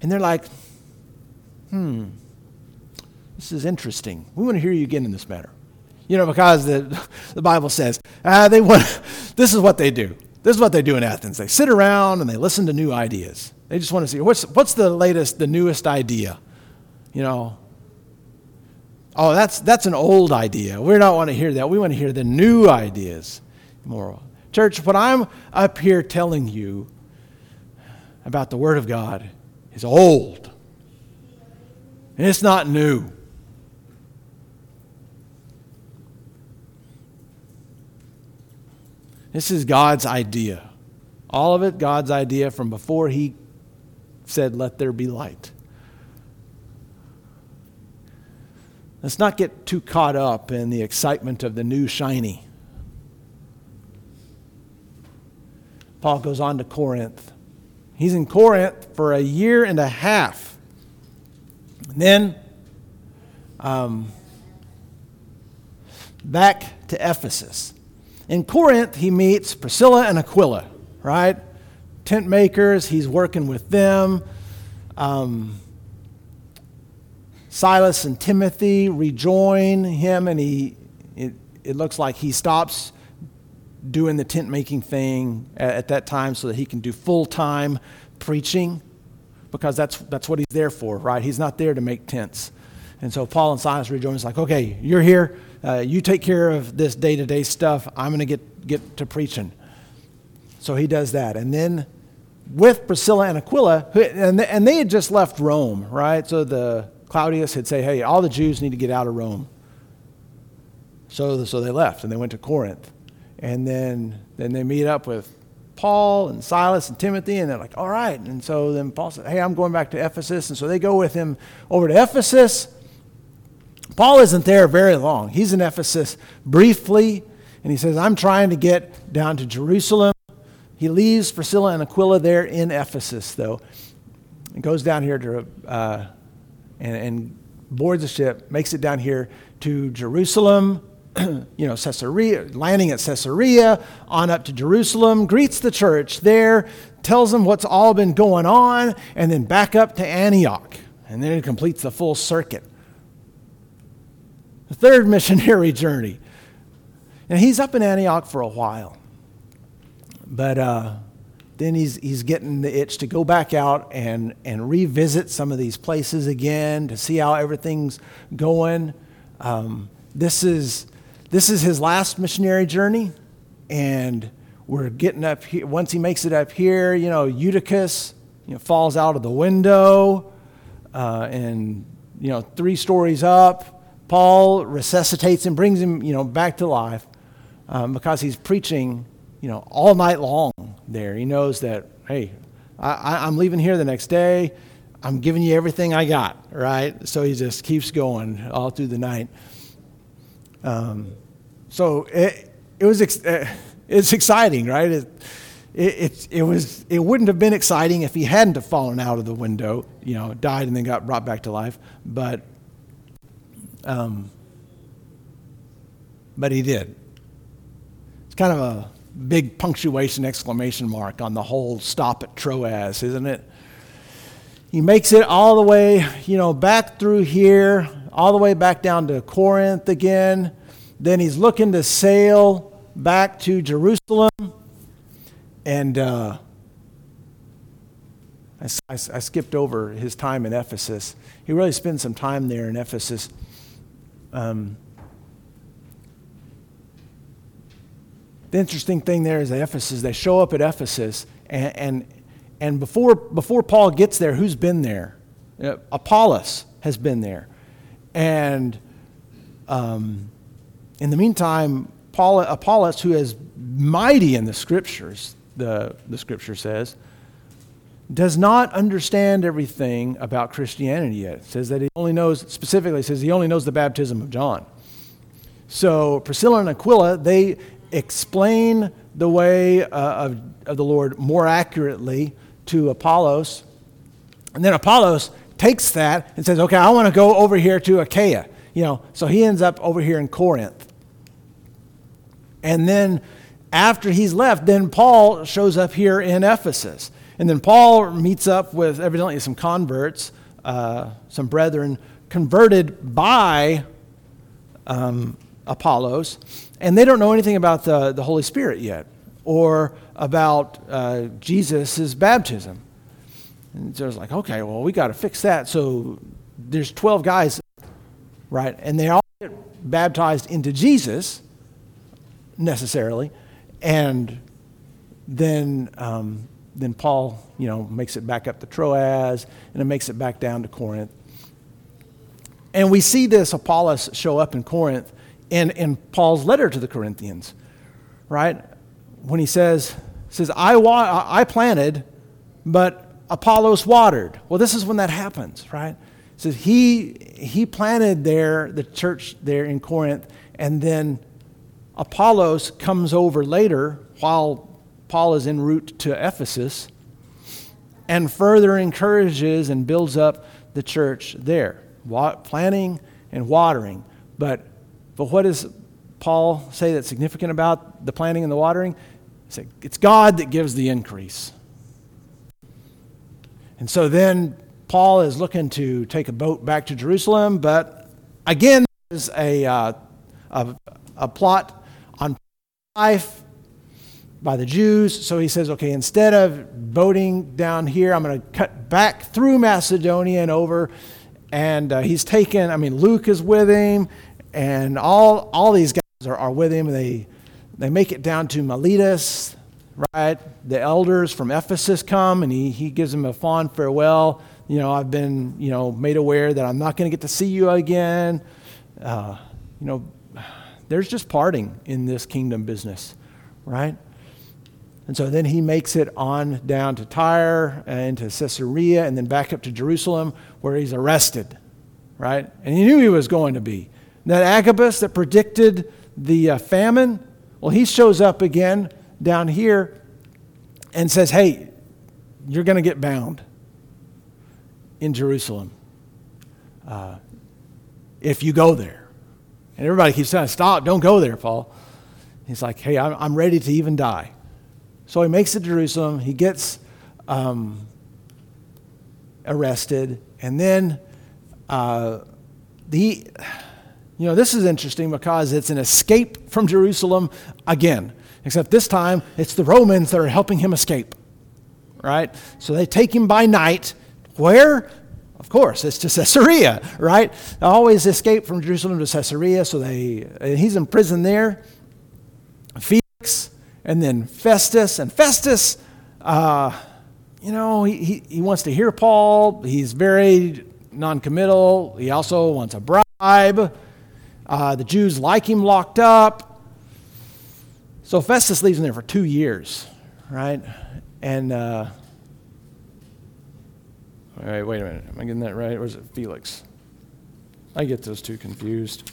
And they're like, hmm, this is interesting. We want to hear you again in this matter. You know, because the, the Bible says uh, they want, this is what they do. This is what they do in Athens. They sit around and they listen to new ideas. They just want to see what's, what's the latest, the newest idea. You know, oh, that's, that's an old idea. We don't want to hear that. We want to hear the new ideas. More. Church, what I'm up here telling you about the Word of God is old. And it's not new. This is God's idea. All of it, God's idea from before He said, Let there be light. Let's not get too caught up in the excitement of the new shiny. Paul goes on to Corinth. He's in Corinth for a year and a half. And then um, back to Ephesus. In Corinth, he meets Priscilla and Aquila, right? Tent makers, he's working with them. Um, Silas and Timothy rejoin him, and he, it, it looks like he stops doing the tent making thing at, at that time so that he can do full time preaching because that's, that's what he's there for, right? He's not there to make tents. And so Paul and Silas rejoin. It's like, okay, you're here. Uh, you take care of this day to day stuff. I'm going to get, get to preaching. So he does that. And then with Priscilla and Aquila, who, and, and they had just left Rome, right? So the Claudius had said, hey, all the Jews need to get out of Rome. So, so they left and they went to Corinth. And then, then they meet up with Paul and Silas and Timothy, and they're like, all right. And so then Paul said, hey, I'm going back to Ephesus. And so they go with him over to Ephesus. Paul isn't there very long. He's in Ephesus briefly, and he says, I'm trying to get down to Jerusalem. He leaves Priscilla and Aquila there in Ephesus, though, and goes down here to, uh, and, and boards a ship, makes it down here to Jerusalem you know, Caesarea, landing at Caesarea, on up to Jerusalem, greets the church there, tells them what's all been going on, and then back up to Antioch. And then it completes the full circuit. The third missionary journey. And he's up in Antioch for a while. But uh, then he's, he's getting the itch to go back out and, and revisit some of these places again to see how everything's going. Um, this is this is his last missionary journey, and we're getting up here. Once he makes it up here, you know, Eutychus you know, falls out of the window, uh, and you know, three stories up. Paul resuscitates him, brings him, you know, back to life um, because he's preaching, you know, all night long there. He knows that, hey, I, I'm leaving here the next day. I'm giving you everything I got, right? So he just keeps going all through the night. Um, so it, it was ex- uh, it's exciting, right? It, it, it, it, was, it wouldn't have been exciting if he hadn't have fallen out of the window, you know, died and then got brought back to life. But, um, but he did. It's kind of a big punctuation exclamation mark on the whole stop at Troas, isn't it? He makes it all the way, you know, back through here, all the way back down to Corinth again. Then he's looking to sail back to Jerusalem. And uh, I, I, I, skipped over his time in Ephesus. He really spent some time there in Ephesus. Um, the interesting thing there is that Ephesus, they show up at Ephesus, and, and, and before, before Paul gets there, who's been there? Apollos has been there. And um, in the meantime, Paul, Apollos, who is mighty in the scriptures, the, the scripture says, does not understand everything about Christianity yet. It says that he only knows, specifically, says he only knows the baptism of John. So Priscilla and Aquila, they explain the way uh, of, of the Lord more accurately to Apollos. And then Apollos takes that and says, okay, I want to go over here to Achaia. You know, so he ends up over here in Corinth. And then after he's left, then Paul shows up here in Ephesus. And then Paul meets up with evidently some converts, uh, some brethren converted by um, Apollos, and they don't know anything about the, the Holy Spirit yet or about uh, Jesus' baptism. And so it's like, okay, well, we got to fix that. So there's 12 guys, right? And they all get baptized into Jesus necessarily. And then, um, then Paul, you know, makes it back up to Troas, and it makes it back down to Corinth. And we see this Apollos show up in Corinth in, in Paul's letter to the Corinthians, right? When he says, says I, wa- I planted, but Apollos watered. Well, this is when that happens, right? Says he, he planted there, the church there in Corinth, and then Apollos comes over later while Paul is en route to Ephesus and further encourages and builds up the church there, planting and watering. But, but what does Paul say that's significant about the planting and the watering? It's God that gives the increase. And so then Paul is looking to take a boat back to Jerusalem, but again, there's a, uh, a, a plot on life by the Jews. So he says, okay, instead of boating down here, I'm going to cut back through Macedonia and over. And uh, he's taken, I mean, Luke is with him, and all, all these guys are, are with him. They, they make it down to Miletus, right? The elders from Ephesus come, and he, he gives them a fond farewell. You know, I've been, you know, made aware that I'm not going to get to see you again. Uh, you know, there's just parting in this kingdom business, right? And so then he makes it on down to Tyre and to Caesarea and then back up to Jerusalem where he's arrested, right? And he knew he was going to be. That Agabus that predicted the uh, famine, well, he shows up again down here and says, hey, you're going to get bound in Jerusalem uh, if you go there. And everybody keeps saying, stop, don't go there, Paul. He's like, hey, I'm, I'm ready to even die. So he makes it to Jerusalem. He gets um, arrested. And then uh, the, you know, this is interesting because it's an escape from Jerusalem again, except this time it's the Romans that are helping him escape, right? So they take him by night. Where? Of course, it's to Caesarea, right? They always escape from Jerusalem to Caesarea, so they, he's in prison there. Felix and then Festus. And Festus, uh, you know, he, he, he wants to hear Paul. He's very noncommittal. He also wants a bribe. Uh, the Jews like him locked up. So Festus leaves him there for two years, right? And, uh, all right, wait a minute. Am I getting that right? Or is it Felix? I get those two confused.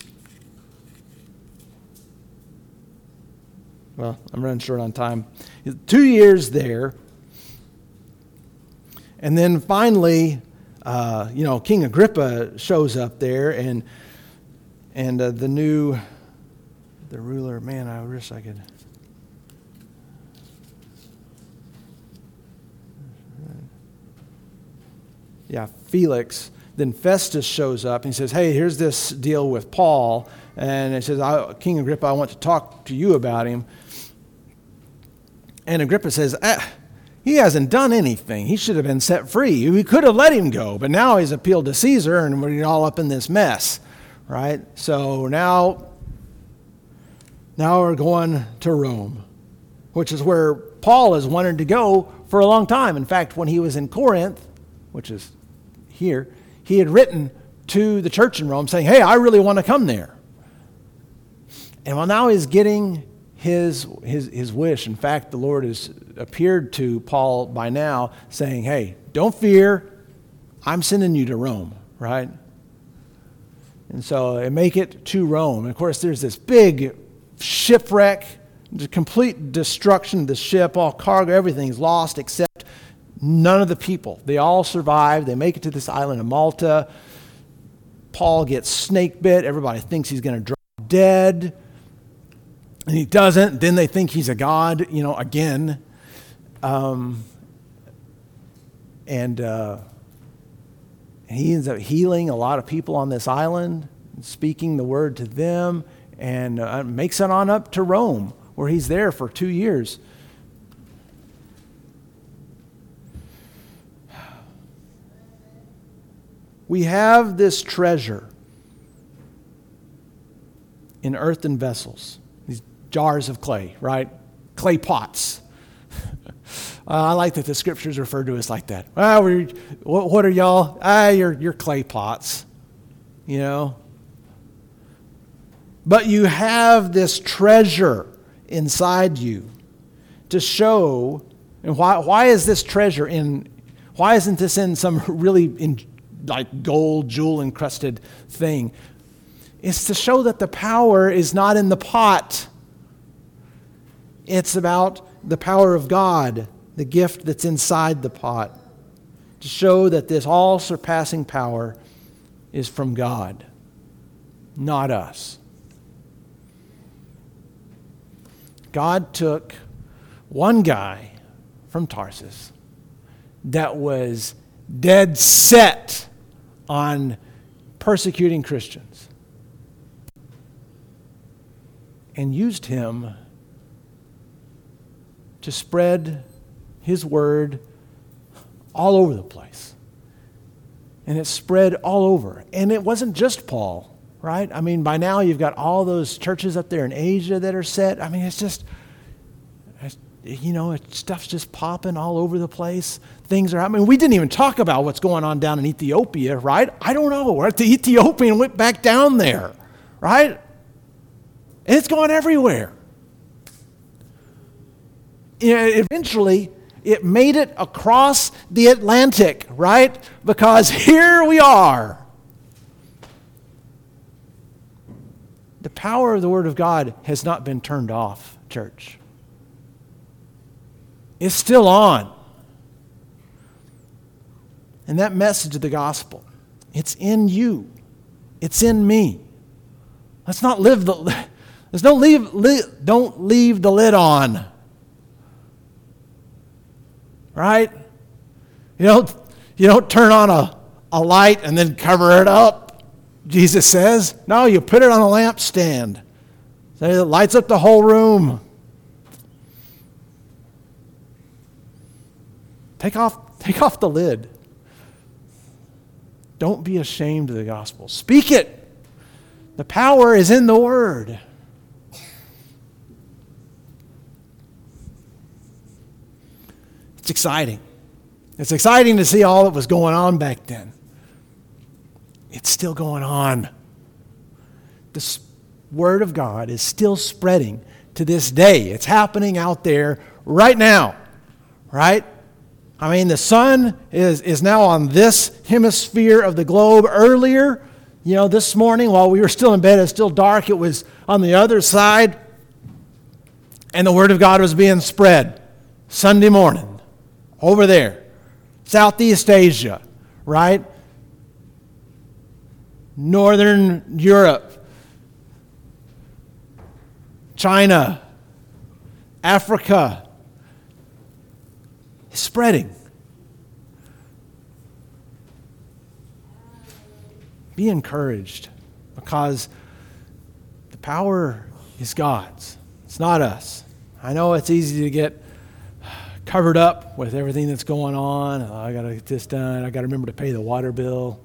Well, I'm running short on time. Two years there. And then finally, uh, you know, King Agrippa shows up there, and and uh, the new, the ruler. Man, I wish I could. Yeah, Felix. Then Festus shows up and he says, "Hey, here's this deal with Paul." And he says, King Agrippa, I want to talk to you about him. And Agrippa says, ah, He hasn't done anything. He should have been set free. We could have let him go, but now he's appealed to Caesar and we're all up in this mess, right? So now, now we're going to Rome, which is where Paul has wanted to go for a long time. In fact, when he was in Corinth, which is here, he had written to the church in Rome saying, Hey, I really want to come there. And well, now he's getting his, his, his wish. In fact, the Lord has appeared to Paul by now saying, Hey, don't fear. I'm sending you to Rome, right? And so they make it to Rome. And of course, there's this big shipwreck, complete destruction of the ship, all cargo, everything's lost except none of the people. They all survive. They make it to this island of Malta. Paul gets snake bit. Everybody thinks he's going to drop dead and he doesn't, then they think he's a god, you know, again. Um, and uh, he ends up healing a lot of people on this island, speaking the word to them, and uh, makes it on up to Rome, where he's there for two years. We have this treasure in earthen vessels these jars of clay, right? Clay pots. uh, I like that the scriptures refer to us like that. Well, we what, what, are y'all? Ah, you're, you're clay pots, you know? But you have this treasure inside you to show. And why, why is this treasure in, why isn't this in some really in, like gold, jewel encrusted thing? It's to show that the power is not in the pot it's about the power of God, the gift that's inside the pot, to show that this all surpassing power is from God, not us. God took one guy from Tarsus that was dead set on persecuting Christians and used him to spread his word all over the place. And it spread all over. And it wasn't just Paul, right? I mean, by now you've got all those churches up there in Asia that are set. I mean, it's just, you know, stuff's just popping all over the place. Things are, I mean, we didn't even talk about what's going on down in Ethiopia, right? I don't know. We're at the Ethiopian went back down there, right? And it's going everywhere. eventually, it made it across the Atlantic, right? Because here we are. The power of the Word of God has not been turned off, church. It's still on. And that message of the gospel, it's in you, it's in me. Let's not live the, let's don't leave, don't leave the lid on right? You don't, you don't turn on a, a light and then cover it up, Jesus says. No, you put it on a lampstand. So it lights up the whole room. Take off, take off the lid. Don't be ashamed of the gospel. Speak it. The power is in the word. It's exciting. It's exciting to see all that was going on back then. It's still going on. The Word of God is still spreading to this day. It's happening out there right now, right? I mean, the sun is, is now on this hemisphere of the globe. Earlier, you know, this morning while we were still in bed, it's still dark, it was on the other side, and the Word of God was being spread Sunday morning over there, Southeast Asia, right? Northern Europe, China, Africa. It's spreading. Be encouraged because the power is God's. It's not us. I know it's easy to get covered up with everything that's going on. Oh, I got to get this done. I got to remember to pay the water bill.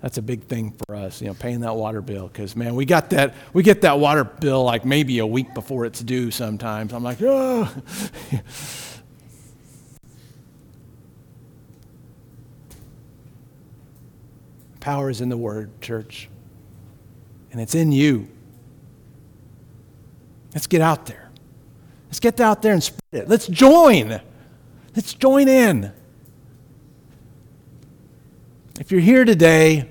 That's a big thing for us, you know, paying that water bill. Because man, we got that. We get that water bill like maybe a week before it's due. Sometimes I'm like, oh. Power is in the Word, church, and it's in you. Let's get out there. Let's get out there and spread it. Let's join. Let's join in. If you're here today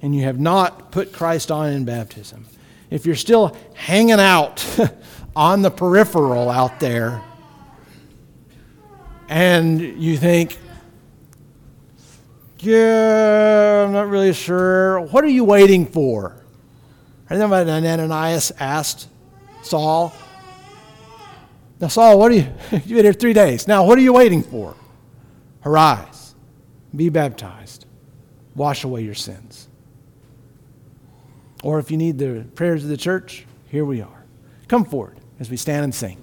and you have not put Christ on in baptism, if you're still hanging out on the peripheral out there, and you think, yeah, I'm not really sure, what are you waiting for? I remember Ananias asked Saul. Now, Saul, what are you? You've been here three days. Now, what are you waiting for? Arise, be baptized, wash away your sins. Or if you need the prayers of the church, here we are. Come forward as we stand and sing.